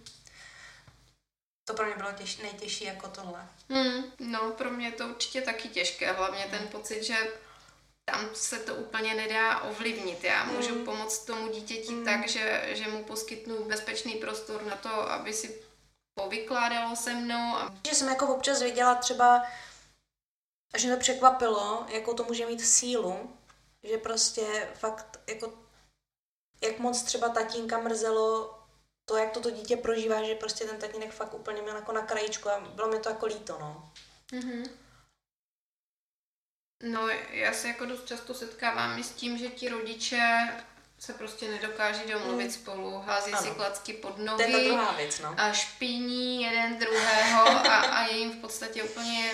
to pro mě bylo těž, nejtěžší jako tohle. Mm, no, pro mě je to určitě taky těžké, hlavně ten pocit, že tam se to úplně nedá ovlivnit. Já můžu mm. pomoct tomu dítěti mm. tak, že, že mu poskytnu bezpečný prostor na to, aby si povykládalo se mnou. A... Že jsem jako občas viděla třeba, že mě to překvapilo, jakou to může mít sílu, že prostě fakt jako jak moc třeba tatínka mrzelo to, jak toto dítě prožívá, že prostě ten tatínek fakt úplně měl jako na krajičku a bylo mi to jako líto, no. Mm-hmm. No, já se jako dost často setkávám i s tím, že ti rodiče se prostě nedokáží domluvit mm. spolu, hází ano. si klacky pod nohy to druhá věc, no. a špiní jeden druhého a, a je jim v podstatě úplně,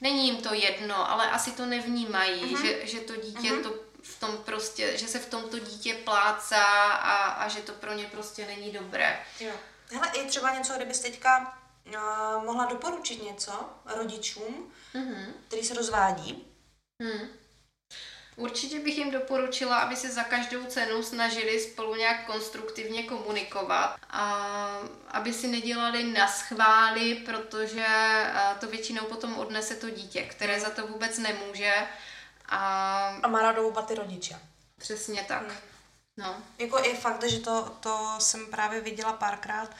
není jim to jedno, ale asi to nevnímají, mm-hmm. že, že to dítě mm-hmm. to v tom prostě, že se v tomto dítě plácá a, a že to pro ně prostě není dobré. Jo. Hele, je třeba něco, kdybys teďka uh, mohla doporučit něco rodičům, mm-hmm. který se rozvádí? Mm. Určitě bych jim doporučila, aby se za každou cenu snažili spolu nějak konstruktivně komunikovat a aby si nedělali na schvály, protože to většinou potom odnese to dítě, které za to vůbec nemůže. A, a má radou ty rodiče. Přesně tak. Hmm. No. Jako je fakt, že to, to jsem právě viděla párkrát,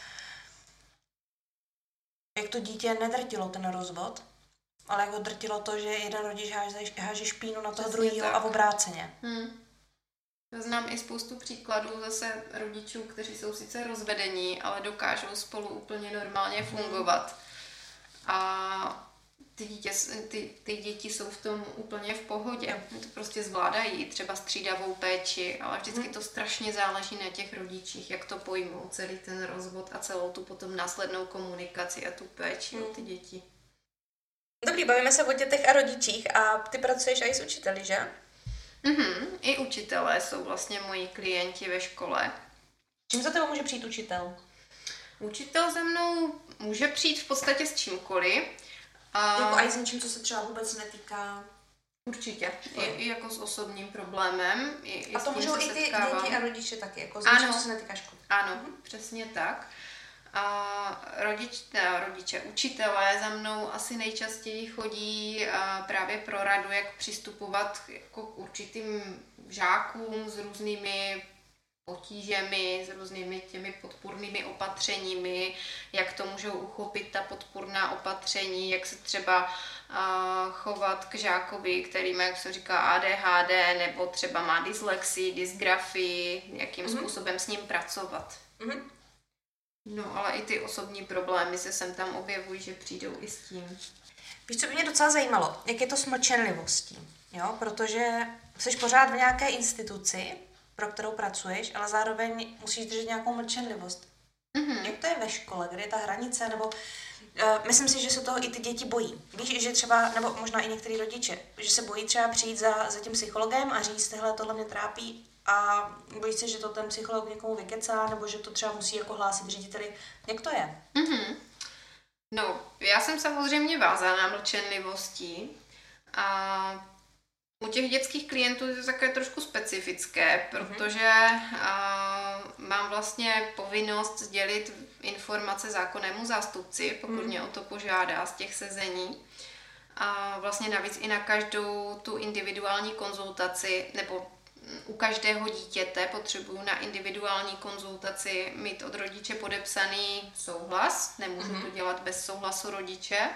jak to dítě nedrtilo ten rozvod, ale jako drtilo to, že jeden rodič háže, háže špínu na toho druhého a obráceně. Hmm. Znám i spoustu příkladů zase rodičů, kteří jsou sice rozvedení, ale dokážou spolu úplně normálně hmm. fungovat. A ty, dítě, ty, ty děti jsou v tom úplně v pohodě. To prostě zvládají, třeba střídavou péči, ale vždycky hmm. to strašně záleží na těch rodičích, jak to pojmou, celý ten rozvod a celou tu potom následnou komunikaci a tu péči o ty děti. Dobrý, bavíme se o dětech a rodičích a ty pracuješ i s učiteli, že? Mhm, i učitelé jsou vlastně moji klienti ve škole. Čím za tebou může přijít učitel? Učitel ze mnou může přijít v podstatě s čímkoliv. A... Jako i s něčím, co se třeba vůbec netýká Určitě. I, I jako s osobním problémem. I, i a to můžou i ty děti a rodiče taky, jako s něčím, co se netýká školy. Ano, mhm. přesně tak. A rodič, rodiče, učitelé za mnou asi nejčastěji chodí právě pro radu, jak přistupovat jako k určitým žákům s různými potížemi, s různými těmi podpůrnými opatřeními, jak to můžou uchopit ta podpůrná opatření, jak se třeba uh, chovat k žákovi, který má, jak se říká, ADHD, nebo třeba má dyslexii, dysgrafii, jakým mm-hmm. způsobem s ním pracovat. Mm-hmm. No, ale i ty osobní problémy se sem tam objevují, že přijdou i s tím. Víš, co by mě docela zajímalo, jak je to s mlčenlivostí, jo? Protože jsi pořád v nějaké instituci, pro kterou pracuješ, ale zároveň musíš držet nějakou mlčenlivost. Mm-hmm. Jak to je ve škole, kde je ta hranice, nebo uh, myslím si, že se toho i ty děti bojí. Víš, že třeba, nebo možná i některý rodiče, že se bojí třeba přijít za, za tím psychologem a říct, tohle tohle mě trápí a bojí se, že to ten psycholog někomu vykecá, nebo že to třeba musí jako hlásit řediteli. Jak to je? Mm-hmm. No, já jsem samozřejmě vázána mlčenlivostí a u těch dětských klientů je to také trošku specifické, mhm. protože a, mám vlastně povinnost sdělit informace zákonnému zástupci, pokud mm. mě o to požádá z těch sezení. A vlastně navíc i na každou tu individuální konzultaci nebo u každého dítěte potřebuju na individuální konzultaci mít od rodiče podepsaný souhlas, nemůžu mm-hmm. to dělat bez souhlasu rodiče.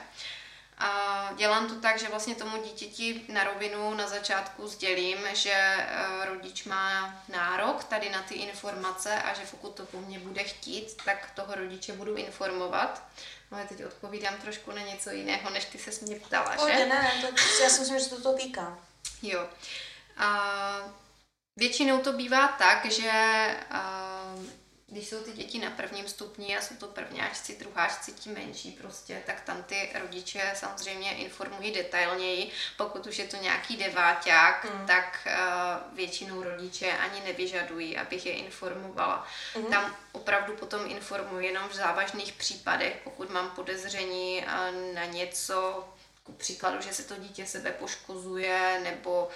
A dělám to tak, že vlastně tomu dítěti na rovinu na začátku sdělím, že e, rodič má nárok tady na ty informace a že pokud to po mně bude chtít, tak toho rodiče budu informovat. No teď odpovídám trošku na něco jiného, než ty se mě ptala, že? Pojde, ne, to, já si myslím, že to to týká. Jo. A Většinou to bývá tak, že uh, když jsou ty děti na prvním stupni a jsou to prvňáčci, druháčci, ti menší prostě, tak tam ty rodiče samozřejmě informují detailněji. Pokud už je to nějaký deváťák, mm. tak uh, většinou rodiče ani nevyžadují, abych je informovala. Mm. Tam opravdu potom informuji jenom v závažných případech, pokud mám podezření uh, na něco, ku příkladu, že se to dítě sebe poškozuje nebo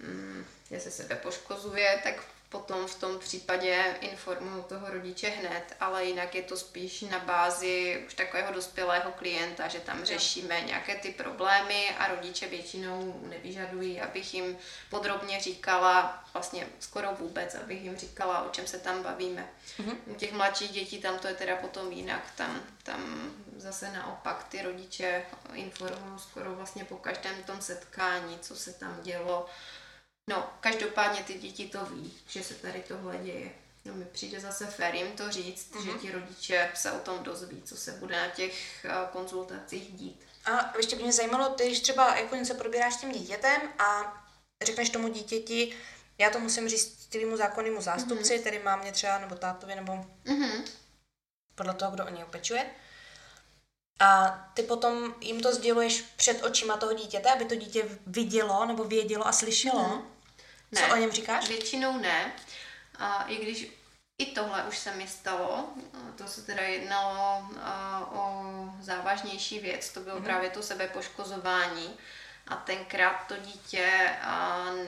um, že se sebe poškozuje, tak potom v tom případě informuju toho rodiče hned, ale jinak je to spíš na bázi už takového dospělého klienta, že tam řešíme nějaké ty problémy a rodiče většinou nevyžadují, abych jim podrobně říkala, vlastně skoro vůbec, abych jim říkala, o čem se tam bavíme. Mm-hmm. U těch mladších dětí tam to je teda potom jinak, tam, tam zase naopak ty rodiče informují skoro vlastně po každém tom setkání, co se tam dělo, No, každopádně ty děti to ví, že se tady tohle děje. No, mi přijde zase fér jim to říct, uh-huh. že mhm. ti rodiče se o tom dozví, co se bude na těch uh, konzultacích dít. A ještě by mě zajímalo, ty, když třeba jako něco probíráš s tím dítětem a řekneš tomu dítěti, já to musím říct tvému zákonnému zástupci, uh-huh. tedy mámě třeba, nebo tátovi, nebo uh-huh. podle toho, kdo o něj opečuje. A ty potom jim to sděluješ před očima toho dítěte, aby to dítě vidělo nebo vědělo a slyšelo. Uh-huh. Co ne, o něm říkáš? Většinou ne. A i když i tohle už se mi stalo. To se teda jednalo o závažnější věc, to bylo mm-hmm. právě to sebepoškozování. A tenkrát to dítě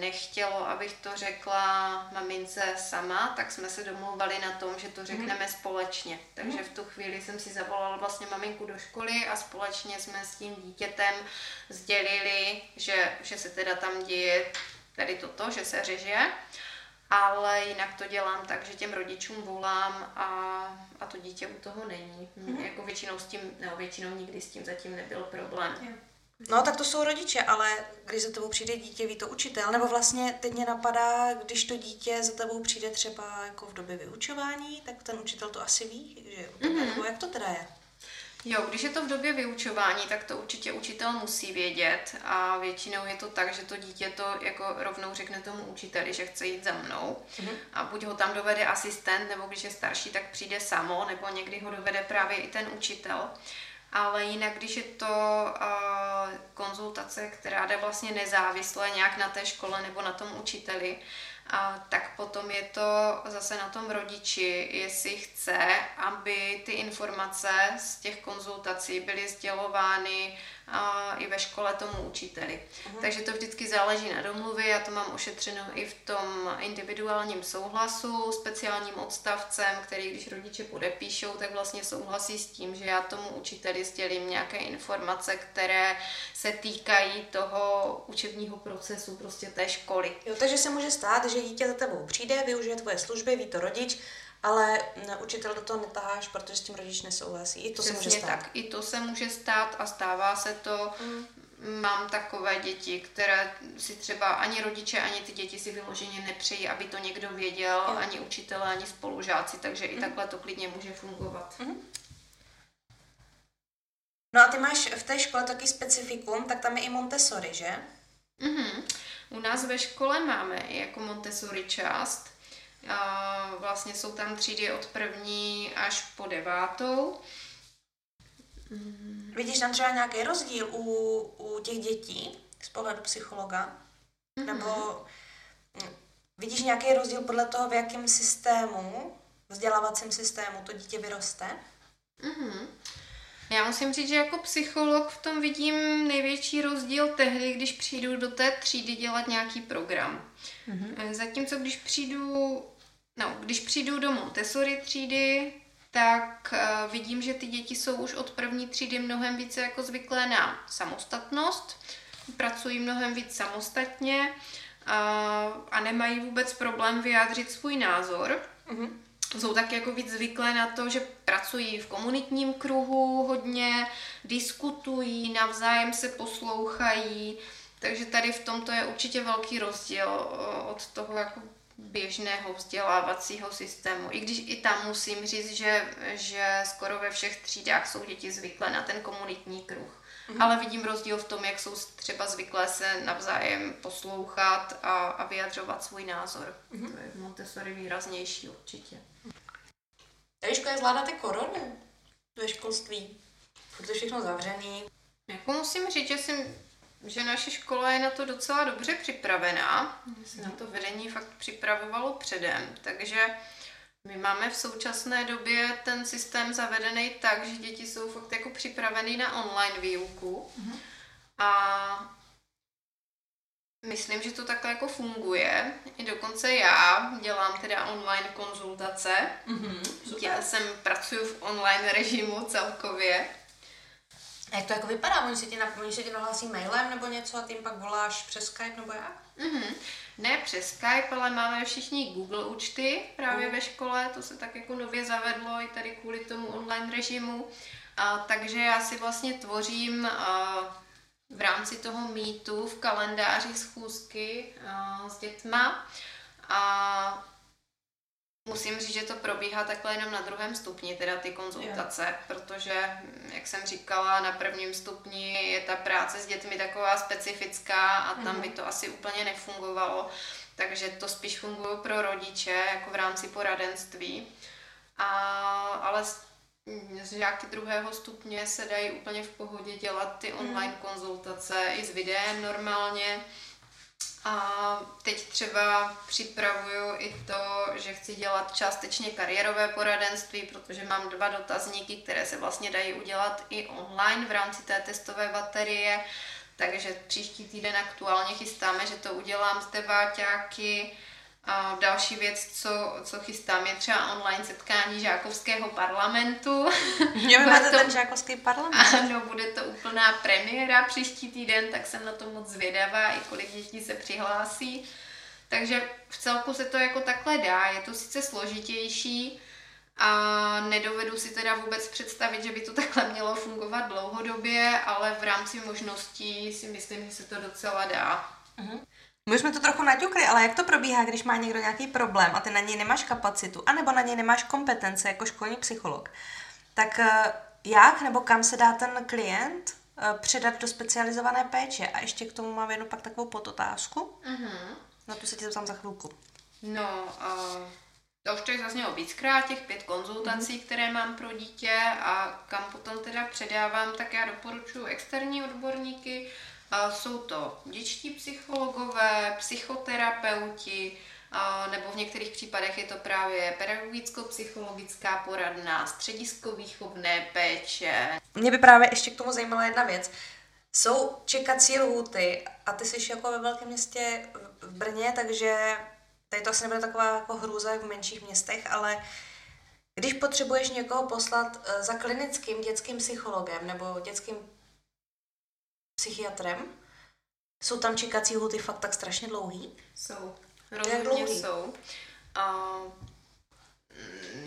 nechtělo, abych to řekla mamince sama, tak jsme se domluvali na tom, že to mhm. řekneme mm. společně. Takže v tu chvíli jsem si zavolala vlastně maminku do školy a společně jsme s tím dítětem sdělili, že, že se teda tam děje tady toto, že se řeže. Ale jinak to dělám tak, že těm rodičům volám a, a to dítě u toho není. Mm. Jako většinou s tím, nebo většinou nikdy s tím zatím nebyl problém. Yeah. No, tak to jsou rodiče, ale když za tebou přijde dítě, ví to učitel, nebo vlastně teď mě napadá, když to dítě za tebou přijde třeba jako v době vyučování, tak ten učitel to asi ví, že mm-hmm. nebo jak to teda je? Jo, když je to v době vyučování, tak to určitě učitel musí vědět a většinou je to tak, že to dítě to jako rovnou řekne tomu učiteli, že chce jít za mnou mm-hmm. a buď ho tam dovede asistent, nebo když je starší, tak přijde samo, nebo někdy ho dovede právě i ten učitel ale jinak, když je to uh, konzultace, která jde vlastně nezávisle nějak na té škole nebo na tom učiteli, a tak potom je to zase na tom rodiči, jestli chce, aby ty informace z těch konzultací byly sdělovány a i ve škole tomu učiteli. Uh-huh. Takže to vždycky záleží na domluvě, já to mám ošetřeno i v tom individuálním souhlasu, speciálním odstavcem, který když rodiče podepíšou, tak vlastně souhlasí s tím, že já tomu učiteli sdělím nějaké informace, které se týkají toho učebního procesu, prostě té školy. Jo, takže se může stát, že dítě za tebou přijde, využije tvoje služby, ví to rodič, ale učitel do toho netáháš, protože s tím rodič nesouhlasí. I to Přesně se může stát. tak, i to se může stát a stává se to. Mm. Mám takové děti, které si třeba ani rodiče, ani ty děti si vyloženě nepřejí, aby to někdo věděl, jo. ani učitelé, ani spolužáci, takže mm. i takhle to klidně může fungovat. Mm. No a ty máš v té škole taky specifikum, tak tam je i Montessori, že? Mm-hmm. U nás ve škole máme jako Montessori část, vlastně jsou tam třídy od první až po devátou. Mm. Vidíš tam třeba nějaký rozdíl u, u těch dětí z pohledu psychologa? Mm-hmm. Nebo mm, vidíš nějaký rozdíl podle toho, v jakém systému, vzdělávacím systému to dítě vyroste? Mm-hmm. Já musím říct, že jako psycholog v tom vidím největší rozdíl tehdy, když přijdu do té třídy dělat nějaký program. Mm-hmm. Zatímco když přijdu No, když přijdu do Montessori třídy, tak uh, vidím, že ty děti jsou už od první třídy mnohem více jako zvyklé na samostatnost, pracují mnohem víc samostatně uh, a nemají vůbec problém vyjádřit svůj názor. Mm-hmm. Jsou tak jako víc zvyklé na to, že pracují v komunitním kruhu hodně, diskutují, navzájem se poslouchají, takže tady v tomto je určitě velký rozdíl od toho, jako běžného vzdělávacího systému. I když i tam musím říct, že, že skoro ve všech třídách jsou děti zvyklé na ten komunitní kruh. Mm-hmm. Ale vidím rozdíl v tom, jak jsou třeba zvyklé se navzájem poslouchat a, a vyjadřovat svůj názor. Mm-hmm. To je v Montessori výraznější určitě. Eliško, jak zvládáte koronu ve školství? Protože všechno zavřený. Jako musím říct, že jsem že naše škola je na to docela dobře připravená. Se na to vedení fakt připravovalo předem, takže my máme v současné době ten systém zavedený tak, že děti jsou fakt jako připravený na online výuku. Mm-hmm. A myslím, že to takhle jako funguje. I dokonce já dělám teda online konzultace. Mm-hmm, já jsem pracuji v online režimu celkově. A jak to jako vypadá? Oni se ti, oni se ti nahlásí mailem nebo něco a tím pak voláš přes Skype nebo jak? Mm-hmm. Ne přes Skype, ale máme všichni Google účty právě uh. ve škole, to se tak jako nově zavedlo i tady kvůli tomu online režimu. A, takže já si vlastně tvořím a, v rámci toho mýtu v kalendáři schůzky a, s dětma a Musím říct, že to probíhá takhle jenom na druhém stupni, teda ty konzultace, jo. protože, jak jsem říkala, na prvním stupni je ta práce s dětmi taková specifická a tam mhm. by to asi úplně nefungovalo, takže to spíš funguje pro rodiče, jako v rámci poradenství. A, ale z žáky druhého stupně se dají úplně v pohodě dělat ty mhm. online konzultace i s videem normálně. A teď třeba připravuju i to, že chci dělat částečně kariérové poradenství, protože mám dva dotazníky, které se vlastně dají udělat i online v rámci té testové baterie. Takže příští týden aktuálně chystáme, že to udělám z deváťáky. A další věc, co, co chystám, je třeba online setkání žákovského parlamentu. Jo, máte to, ten žákovský parlament. Ano, bude to úplná premiéra příští týden, tak jsem na to moc zvědavá, i kolik dětí se přihlásí. Takže v celku se to jako takhle dá, je to sice složitější, a nedovedu si teda vůbec představit, že by to takhle mělo fungovat dlouhodobě, ale v rámci možností si myslím, že se to docela dá. Uh-huh. My už jsme to trochu naťukli, ale jak to probíhá, když má někdo nějaký problém a ty na něj nemáš kapacitu, anebo na něj nemáš kompetence jako školní psycholog, tak eh, jak nebo kam se dá ten klient eh, předat do specializované péče? A ještě k tomu mám jednu pak takovou podotázku. Uh-huh. Na to se ti zeptám za chvilku. No, uh, to už tady zaznělo víckrát, těch pět konzultací, mm-hmm. které mám pro dítě a kam potom teda předávám, tak já doporučuji externí odborníky. Jsou to dětští psychologové, psychoterapeuti, nebo v některých případech je to právě pedagogicko-psychologická poradna, středisko výchovné péče. Mě by právě ještě k tomu zajímala jedna věc. Jsou čekací lhuty a ty jsi jako ve velkém městě v Brně, takže Tady to asi nebude taková jako hrůza jak v menších městech, ale když potřebuješ někoho poslat eh, za klinickým dětským psychologem nebo dětským psychiatrem, jsou tam čekací lhuty fakt tak strašně dlouhý? Jsou. Rozhodně jsou. A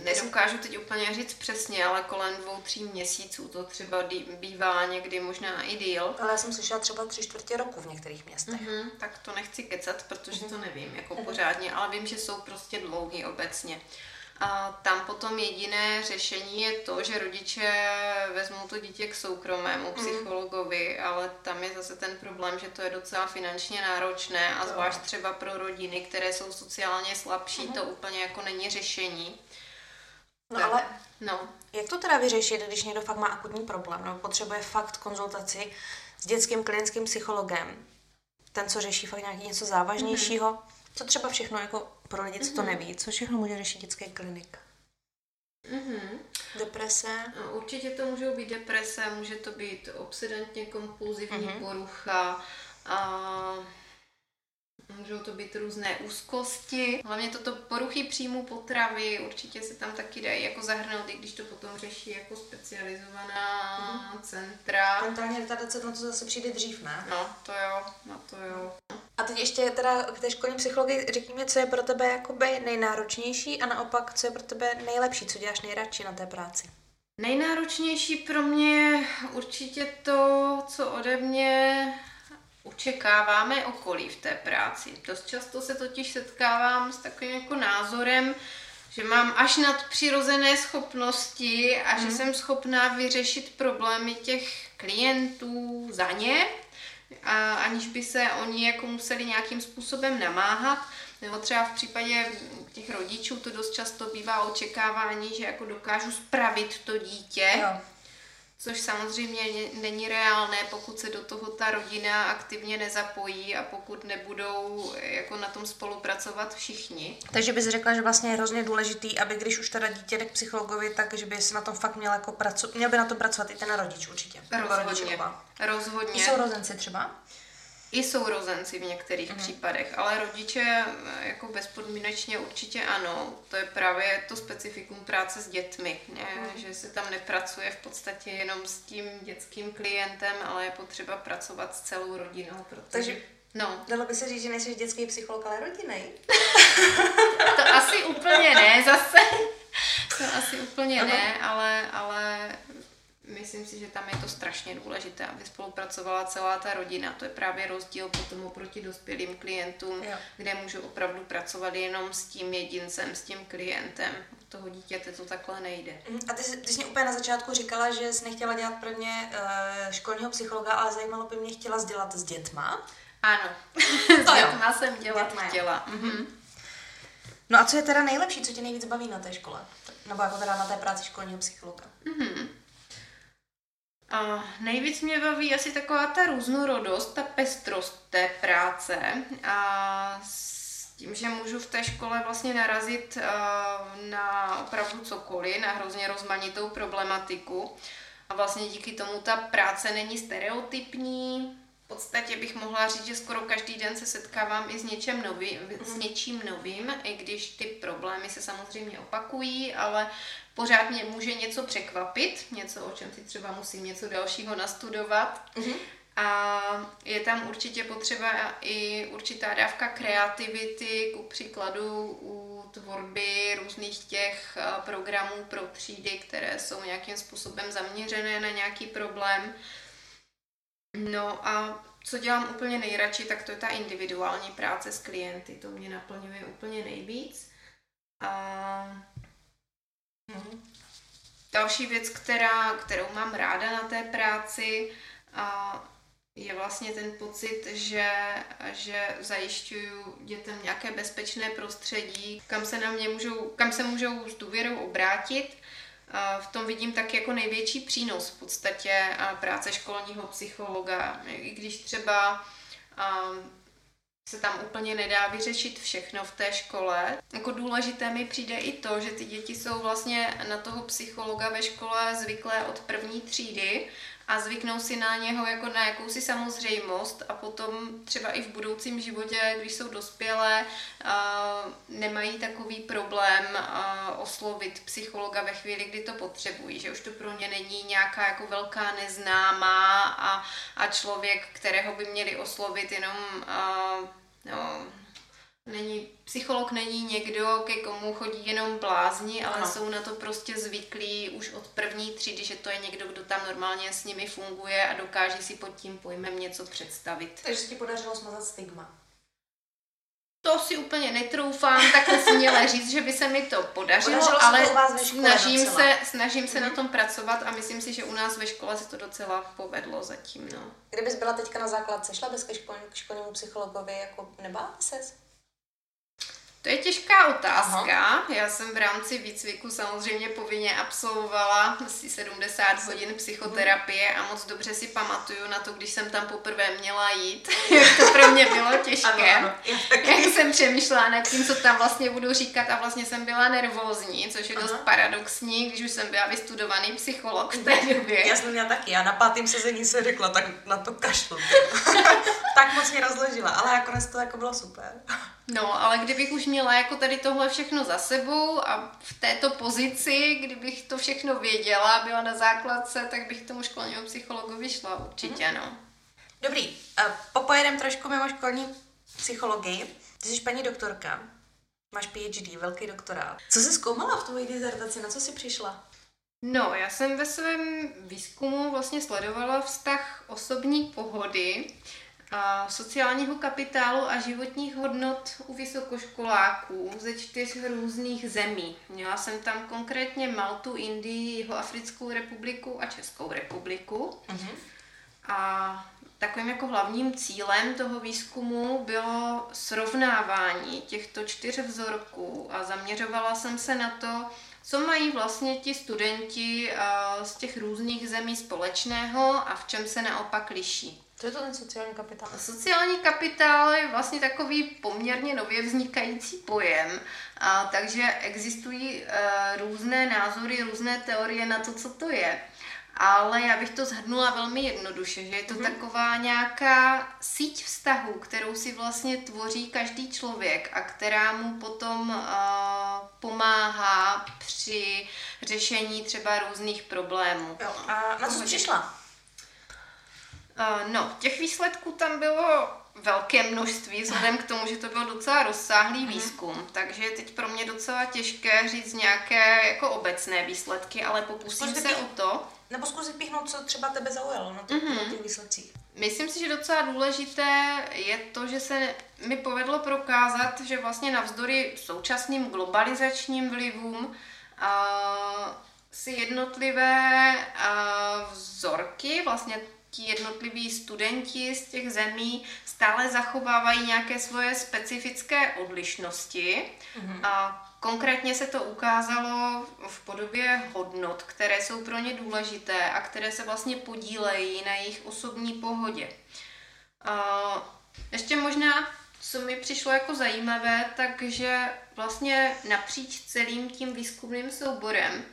nedokážu teď úplně říct přesně, ale kolem dvou, tří měsíců to třeba bývá někdy možná i díl. Ale já jsem slyšela třeba tři čtvrtě roku v některých městech. Mm-hmm, tak to nechci kecat, protože mm-hmm. to nevím jako mm-hmm. pořádně, ale vím, že jsou prostě dlouhý obecně. A tam potom jediné řešení je to, že rodiče vezmou to dítě k soukromému mhm. psychologovi, mm. ale tam je zase ten problém, že to je docela finančně náročné a zvlášť třeba pro rodiny, které jsou sociálně slabší, mm. to úplně jako není řešení. No tak. ale no. jak to teda vyřešit, když někdo fakt má akutní problém nebo potřebuje fakt konzultaci s dětským klinickým psychologem, ten, co řeší fakt nějaký něco závažnějšího, mm. co třeba všechno jako pro lidi, co to mhm. neví, co všechno může řešit dětský klinik? Mm-hmm. Deprese? No, určitě to můžou být deprese, může to být obsedantně kompulzivní mm-hmm. porucha, a Můžou to být různé úzkosti, hlavně toto poruchy příjmu potravy, určitě se tam taky dají jako zahrnout, i když to potom řeší jako specializovaná mm. centra. Mentální retardace, na to zase přijde dřív, ne? No, to jo, no to jo. A teď ještě teda k té školní psychologii řekni mi, co je pro tebe jakoby nejnáročnější a naopak, co je pro tebe nejlepší, co děláš nejradši na té práci? Nejnáročnější pro mě určitě to, co ode mě očekáváme okolí v té práci. Dost často se totiž setkávám s takovým jako názorem, že mám až nadpřirozené schopnosti a mm. že mhm. jsem schopná vyřešit problémy těch klientů za ně, a aniž by se oni jako museli nějakým způsobem namáhat. Nebo třeba v případě těch rodičů to dost často bývá očekávání, že jako dokážu spravit to dítě. Jo což samozřejmě není reálné, pokud se do toho ta rodina aktivně nezapojí a pokud nebudou jako na tom spolupracovat všichni. Takže bys řekla, že vlastně je hrozně důležitý, aby když už teda dítě jde k psychologovi, tak že by se na tom fakt měl jako pracovat, měl by na to pracovat i ten rodič určitě. Rozhodně. Rozhodně. I sourozenci třeba? I sourozenci v některých mm. případech, ale rodiče eh, jako bezpodmínečně určitě ano. To je právě to specifikum práce s dětmi, ne? Mm. že se tam nepracuje v podstatě jenom s tím dětským klientem, ale je potřeba pracovat s celou rodinou. Protože... Takže No. Dalo by se říct, že nejsi dětský psycholog, ale rodinný. to asi úplně ne zase. To asi úplně ne, ale, ale myslím si, že tam je to strašně důležité, aby spolupracovala celá ta rodina. To je právě rozdíl potom oproti dospělým klientům, jo. kde můžu opravdu pracovat jenom s tím jedincem, s tím klientem. U toho dítěte to takhle nejde. Mhm. A ty, jsi, ty jsi úplně na začátku říkala, že jsi nechtěla dělat pro mě uh, školního psychologa, ale zajímalo by mě, chtěla dělat s dětma? Ano, s dětma jsem dělat dětma, chtěla. Mhm. No a co je teda nejlepší, co tě nejvíc baví na té škole? Nebo jako teda na té práci školního psychologa? Mhm. A nejvíc mě baví asi taková ta různorodost, ta pestrost té práce a s tím, že můžu v té škole vlastně narazit na opravdu cokoliv, na hrozně rozmanitou problematiku. A vlastně díky tomu ta práce není stereotypní, podstatě bych mohla říct, že skoro každý den se setkávám i s, něčem nový, s mhm. něčím novým, i když ty problémy se samozřejmě opakují, ale pořád mě může něco překvapit, něco, o čem si třeba musím něco dalšího nastudovat. Mm-hmm. A je tam určitě potřeba i určitá dávka kreativity, ku příkladu u tvorby různých těch programů pro třídy, které jsou nějakým způsobem zaměřené na nějaký problém. No a co dělám úplně nejradši, tak to je ta individuální práce s klienty. To mě naplňuje úplně nejvíc. A mhm. další věc, která, kterou mám ráda na té práci, a je vlastně ten pocit, že, že zajišťuju dětem nějaké bezpečné prostředí, kam se na mě můžou, kam se můžou s důvěrou obrátit v tom vidím tak jako největší přínos v podstatě práce školního psychologa. I když třeba se tam úplně nedá vyřešit všechno v té škole. Jako důležité mi přijde i to, že ty děti jsou vlastně na toho psychologa ve škole zvyklé od první třídy a zvyknou si na něho jako na jakousi samozřejmost a potom třeba i v budoucím životě, když jsou dospělé, nemají takový problém oslovit psychologa ve chvíli, kdy to potřebují, že už to pro ně není nějaká jako velká neznámá a, a člověk, kterého by měli oslovit jenom no, Není, psycholog není někdo, ke komu chodí jenom blázni, ale ano. jsou na to prostě zvyklí už od první třídy, že to je někdo, kdo tam normálně s nimi funguje a dokáže si pod tím pojmem něco představit. Takže se ti podařilo smazat stigma. To si úplně netroufám, tak si měla říct, že by se mi to podařilo, podařilo ale to snažím, se, snažím se mm-hmm. na mhm. tom pracovat a myslím si, že u nás ve škole se to docela povedlo zatím. No. Kdybys byla teďka na základce, šla bys ke školnímu psychologovi, jako nebála ses? To je těžká otázka. Aha. Já jsem v rámci výcviku samozřejmě povinně absolvovala asi 70 hodin psychoterapie a moc dobře si pamatuju na to, když jsem tam poprvé měla jít, jak to pro mě bylo těžké. Ano, ano. Jak jsem přemýšlela nad tím, co tam vlastně budu říkat a vlastně jsem byla nervózní, což je Aha. dost paradoxní, když už jsem byla vystudovaný psycholog v té době. Já jsem měla taky, já na pátém sezení se řekla, tak na to kašlu. tak moc mě rozložila, ale nakonec to jako bylo super. No, ale kdybych už měla jako tady tohle všechno za sebou a v této pozici, kdybych to všechno věděla, byla na základce, tak bych tomu školnímu psychologovi šla určitě, mm. no. Dobrý, popojedem trošku mimo školní psychologii. Ty jsi paní doktorka, máš PhD, velký doktorát. Co jsi zkoumala v tvojí dizertaci, na co jsi přišla? No, já jsem ve svém výzkumu vlastně sledovala vztah osobní pohody sociálního kapitálu a životních hodnot u vysokoškoláků ze čtyř různých zemí. Měla jsem tam konkrétně Maltu, Indii, Jihoafrickou republiku a Českou republiku. Uh-huh. A takovým jako hlavním cílem toho výzkumu bylo srovnávání těchto čtyř vzorků a zaměřovala jsem se na to, co mají vlastně ti studenti z těch různých zemí společného a v čem se naopak liší. Co je to ten sociální kapitál? Sociální kapitál je vlastně takový poměrně nově vznikající pojem, a, takže existují e, různé názory, různé teorie na to, co to je. Ale já bych to zhrnula velmi jednoduše, že je to mm-hmm. taková nějaká síť vztahů, kterou si vlastně tvoří každý člověk a která mu potom uh, pomáhá při řešení třeba různých problémů. Jo, a na co přišla? Uh, no, těch výsledků tam bylo velké množství, vzhledem k tomu, že to byl docela rozsáhlý mm. výzkum, takže je teď pro mě docela těžké říct nějaké jako obecné výsledky, ale pokusím se o to. Nebo zkus vypíchnout, co třeba tebe zaujalo na, těch, mm-hmm. na těch výsledcích. Myslím si, že docela důležité je to, že se mi povedlo prokázat, že vlastně navzdory současným globalizačním vlivům uh, si jednotlivé uh, vzorky, vlastně ti jednotliví studenti z těch zemí stále zachovávají nějaké svoje specifické odlišnosti. Mm-hmm. A konkrétně se to ukázalo v podobě hodnot, které jsou pro ně důležité a které se vlastně podílejí na jejich osobní pohodě. A ještě možná, co mi přišlo jako zajímavé, takže vlastně napříč celým tím výzkumným souborem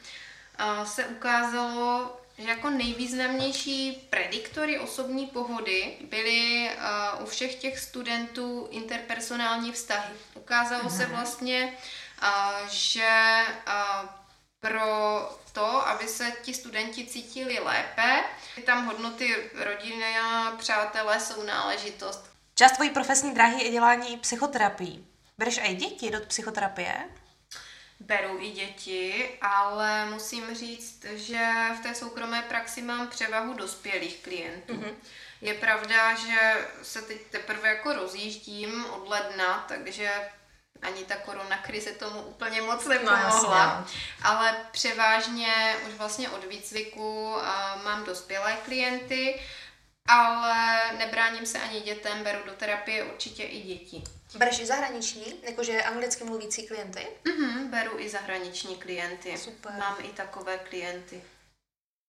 se ukázalo, že jako nejvýznamnější prediktory osobní pohody byly uh, u všech těch studentů interpersonální vztahy. Ukázalo se mhm. vlastně, uh, že uh, pro to, aby se ti studenti cítili lépe, tam hodnoty rodiny a přátelé jsou náležitost. Část tvojí profesní dráhy je dělání psychoterapii. Bereš i děti do psychoterapie? Beru i děti, ale musím říct, že v té soukromé praxi mám převahu dospělých klientů. Mm-hmm. Je pravda, že se teď teprve jako rozjíždím od ledna, takže ani ta korona krize tomu úplně moc no, nepomohla. No, ale převážně už vlastně od výcviku mám dospělé klienty, ale nebráním se ani dětem, beru do terapie určitě i děti. Bereš i zahraniční, jakože anglicky mluvící klienty? Mhm, beru i zahraniční klienty. Super. Mám i takové klienty.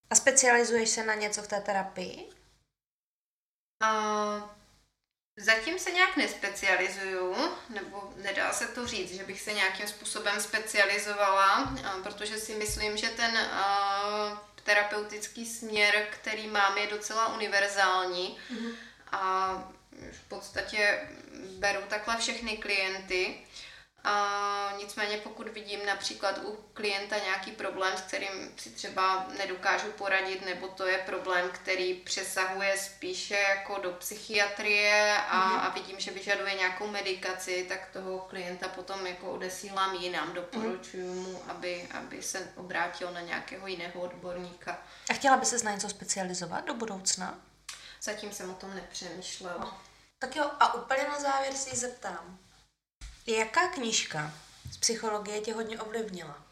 A specializuješ se na něco v té terapii? Uh, zatím se nějak nespecializuju, nebo nedá se to říct, že bych se nějakým způsobem specializovala, uh, protože si myslím, že ten uh, terapeutický směr, který mám, je docela univerzální. Mm-hmm. A v podstatě beru takhle všechny klienty. A nicméně pokud vidím například u klienta nějaký problém, s kterým si třeba nedokážu poradit, nebo to je problém, který přesahuje spíše jako do psychiatrie a, mm-hmm. a vidím, že vyžaduje nějakou medikaci, tak toho klienta potom jako odesílám jinam. Doporučuji mm-hmm. mu, aby, aby se obrátil na nějakého jiného odborníka. A chtěla by se na něco specializovat do budoucna? Zatím jsem o tom nepřemýšlela. Tak jo, a úplně na závěr si zeptám. Jaká knížka z psychologie tě hodně ovlivnila?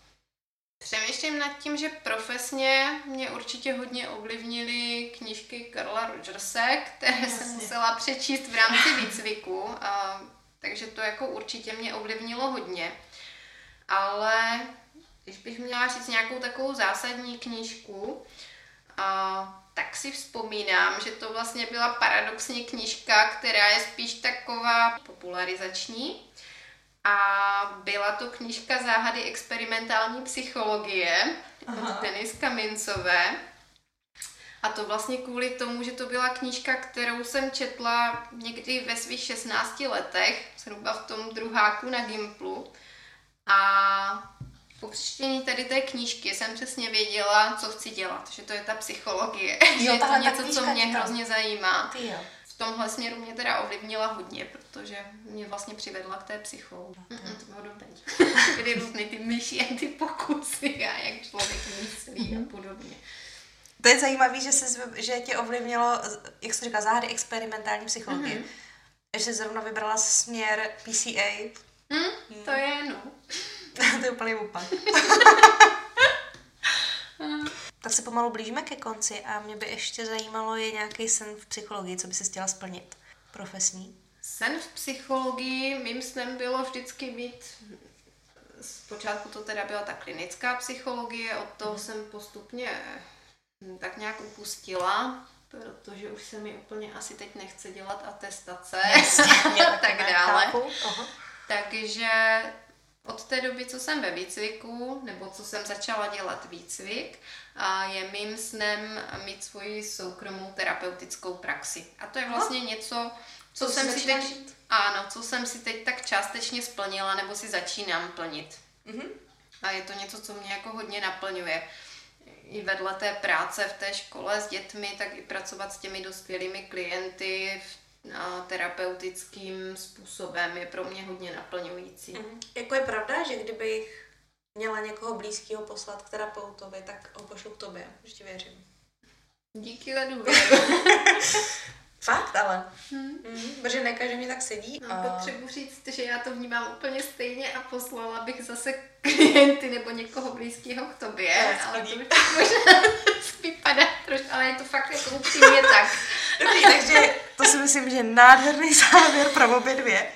Přemýšlím nad tím, že profesně mě určitě hodně ovlivnily knížky Karla Rogerse, které Jasně. jsem musela přečíst v rámci výcviku, a, takže to jako určitě mě ovlivnilo hodně. Ale když bych měla říct nějakou takovou zásadní knížku, a, tak si vzpomínám, že to vlastně byla paradoxně knížka, která je spíš taková popularizační. A byla to knížka Záhady experimentální psychologie Aha. od Denis Kamincové. A to vlastně kvůli tomu, že to byla knížka, kterou jsem četla někdy ve svých 16 letech, zhruba v tom druháku na Gimplu. A po přečtení tady té knížky jsem přesně věděla, co chci dělat, že to je ta psychologie, jo, že je to něco, co mě hrozně zajímá. Ty jo. V tomhle směru mě teda ovlivnila hodně, protože mě vlastně přivedla k té psychologii. No, to bylo dobré. Kdy různý ty myši a ty pokusy a jak člověk myslí a mhm. podobně. To je zajímavé, že, že tě ovlivnilo, jak se říká, záhady experimentální psychologie. Mm-hmm. Že zrovna vybrala směr PCA. Mm, mm. To je, no. to je úplný opak. tak se pomalu blížíme ke konci a mě by ještě zajímalo, je nějaký sen v psychologii, co by se chtěla splnit? Profesní? Sen v psychologii, mým snem bylo vždycky být Zpočátku to teda byla ta klinická psychologie, od toho mm. jsem postupně tak nějak upustila, protože už se mi úplně asi teď nechce dělat atestace a tak dále. Takže od té doby, co jsem ve výcviku, nebo co jsem začala dělat výcvik, a je mým snem mít svoji soukromou terapeutickou praxi. A to je vlastně no. něco, co, co jsem si teď, žít? ano, co jsem si teď tak částečně splnila, nebo si začínám plnit. Mm-hmm. A je to něco, co mě jako hodně naplňuje. I vedle té práce v té škole s dětmi, tak i pracovat s těmi dospělými klienty v terapeutickým způsobem je pro mě hodně naplňující. Mm. Jako je pravda, že kdybych měla někoho blízkého poslat k terapeutovi, tak ho pošlu k tobě, už ti věřím. Díky za důvěru. Fakt, ale. Hmm. Hmm, protože ne každý mi tak sedí. No, a... Potřebuji říct, že já to vnímám úplně stejně a poslala bych zase klienty nebo někoho blízkého k tobě, je, ale to možná vypadá trošku, ale je to fakt jako upřímně tak. Dobrý, takže to si myslím, že je nádherný závěr pro obě dvě.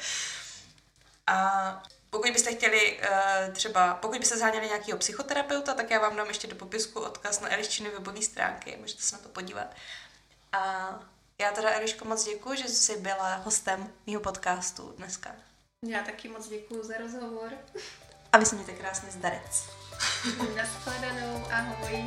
A pokud byste chtěli uh, třeba, pokud byste zháněli nějakého psychoterapeuta, tak já vám dám ještě do popisku odkaz na Eliščiny webové stránky, můžete se na to podívat. A já teda, Eliško, moc děkuji, že jsi byla hostem mého podcastu dneska. Já taky moc děkuji za rozhovor. A vy se mějte krásný zdarec. Naschledanou, ahoj.